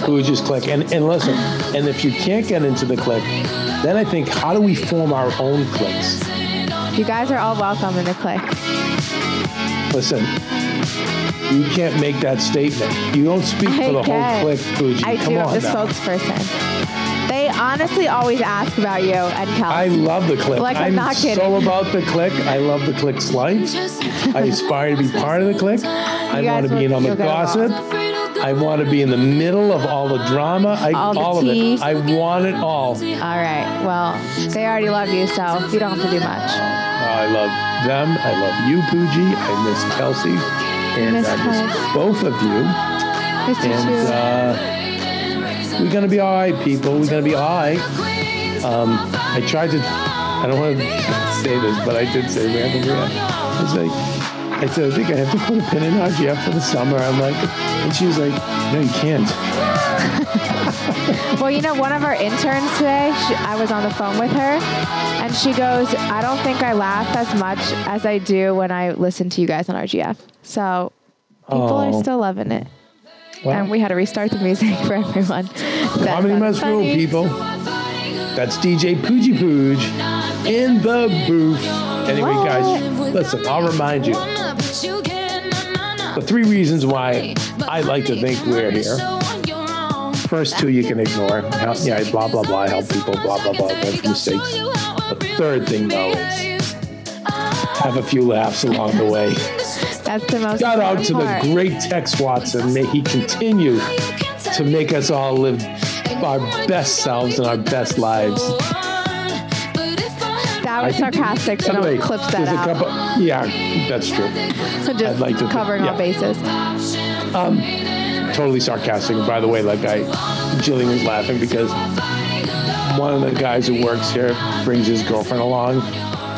Who just click and and listen. And if you can't get into the click, then I think how do we form our own clicks? You guys are all welcome in the click. Listen, you can't make that statement. You don't speak for the I whole clique, Fuji. I Come do. on I'm the now. spokesperson. They honestly always ask about you and Kel. I love the clique. Like, I'm not kidding. so about the clique. I love the clique's life. I aspire to be part of the clique. I want to be in on the gossip. I want to be in the middle of all the drama. I, All the of tea. it. I want it all. All right. Well, they already love you, so you don't have to do much. I love them. I love you, Pooji. I miss Kelsey. And Miss I miss Kelsey. both of you. Miss you And too. uh, we're going to be all right, people. We're going to be all right. Um, I tried to, I don't want to say this, but I did say randomly. I was like, I said, I think I have to put a pin in RGF for the summer. I'm like, and she was like, no, you can't. Well, you know, one of our interns today, she, I was on the phone with her, and she goes, I don't think I laugh as much as I do when I listen to you guys on RGF. So people Oh. are still loving it. Well, And we had to restart the music for everyone. Comedy must rule, people. That's DJ Pooji Pooj in the booth. Anyway, guys, listen, I'll remind you the three reasons why I like to think we're here. First two you can ignore. Help, yeah, blah, blah, blah, help people, blah, blah, blah, make mistakes. The third thing, though, is have a few laughs along the way. That's the most Shout out to the great Tex Watson. May he continue to make us all live our best selves and our best lives. Was I think- sarcastic, so don't clip that out. couple. Yeah, that's true. Just I'd like to covering all yeah. bases. Um, totally sarcastic. And by the way, like I, Jillian was laughing because one of the guys who works here brings his girlfriend along,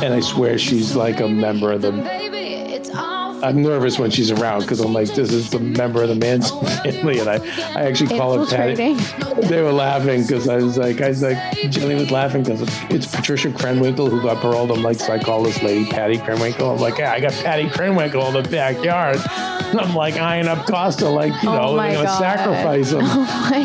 and I swear she's like a member of the. I'm nervous when she's around because I'm like, this is the member of the man's family, and I, I actually call her Patty. They were laughing because I was like, I was like, Jillian was laughing because it's Patricia Krenwinkel who got paroled. I'm like, so I call this lady Patty Krenwinkel. I'm like, yeah, I got Patty Krenwinkel in the backyard. And I'm like eyeing up Costa, like, you oh know, oh my they're gonna god. sacrifice him. Oh my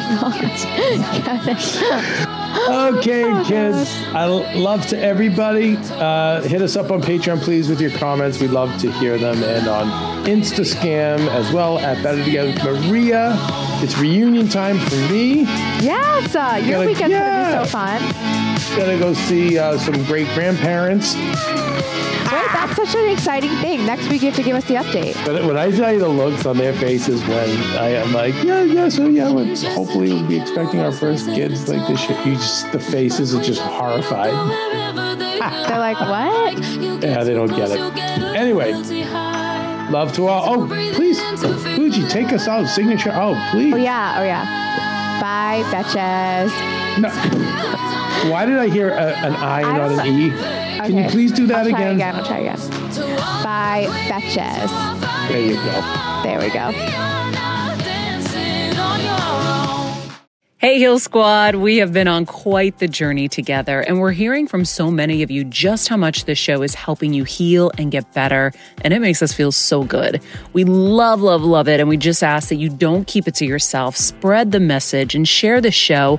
god. Okay, kids. I love to everybody. Uh, hit us up on Patreon, please, with your comments. We'd love to hear them. And on Instascam as well at Better Together with Maria. It's reunion time for me. yes, uh, your Gotta- weekend's yeah. gonna be so fun. Gonna go see uh, some great grandparents. Wait, that's such an exciting thing. Next week you have to give us the update. But when I tell you the looks on their faces when I am like, yeah, yeah, so yeah, we'll, hopefully we'll be expecting our first kids. Like shit, you just the faces are just horrified. They're like, what? Yeah, they don't get it. Anyway, love to all. Oh, please, Fuji, take us out. Signature. Oh, please. Oh yeah, oh yeah. Bye, betches. No. Why did I hear a, an I I not an E? Can you please do that I'll try again? again. I'll try again. Bye, betches. There you go. There we go. Hey, Heal Squad. We have been on quite the journey together, and we're hearing from so many of you just how much this show is helping you heal and get better, and it makes us feel so good. We love, love, love it, and we just ask that you don't keep it to yourself. Spread the message and share the show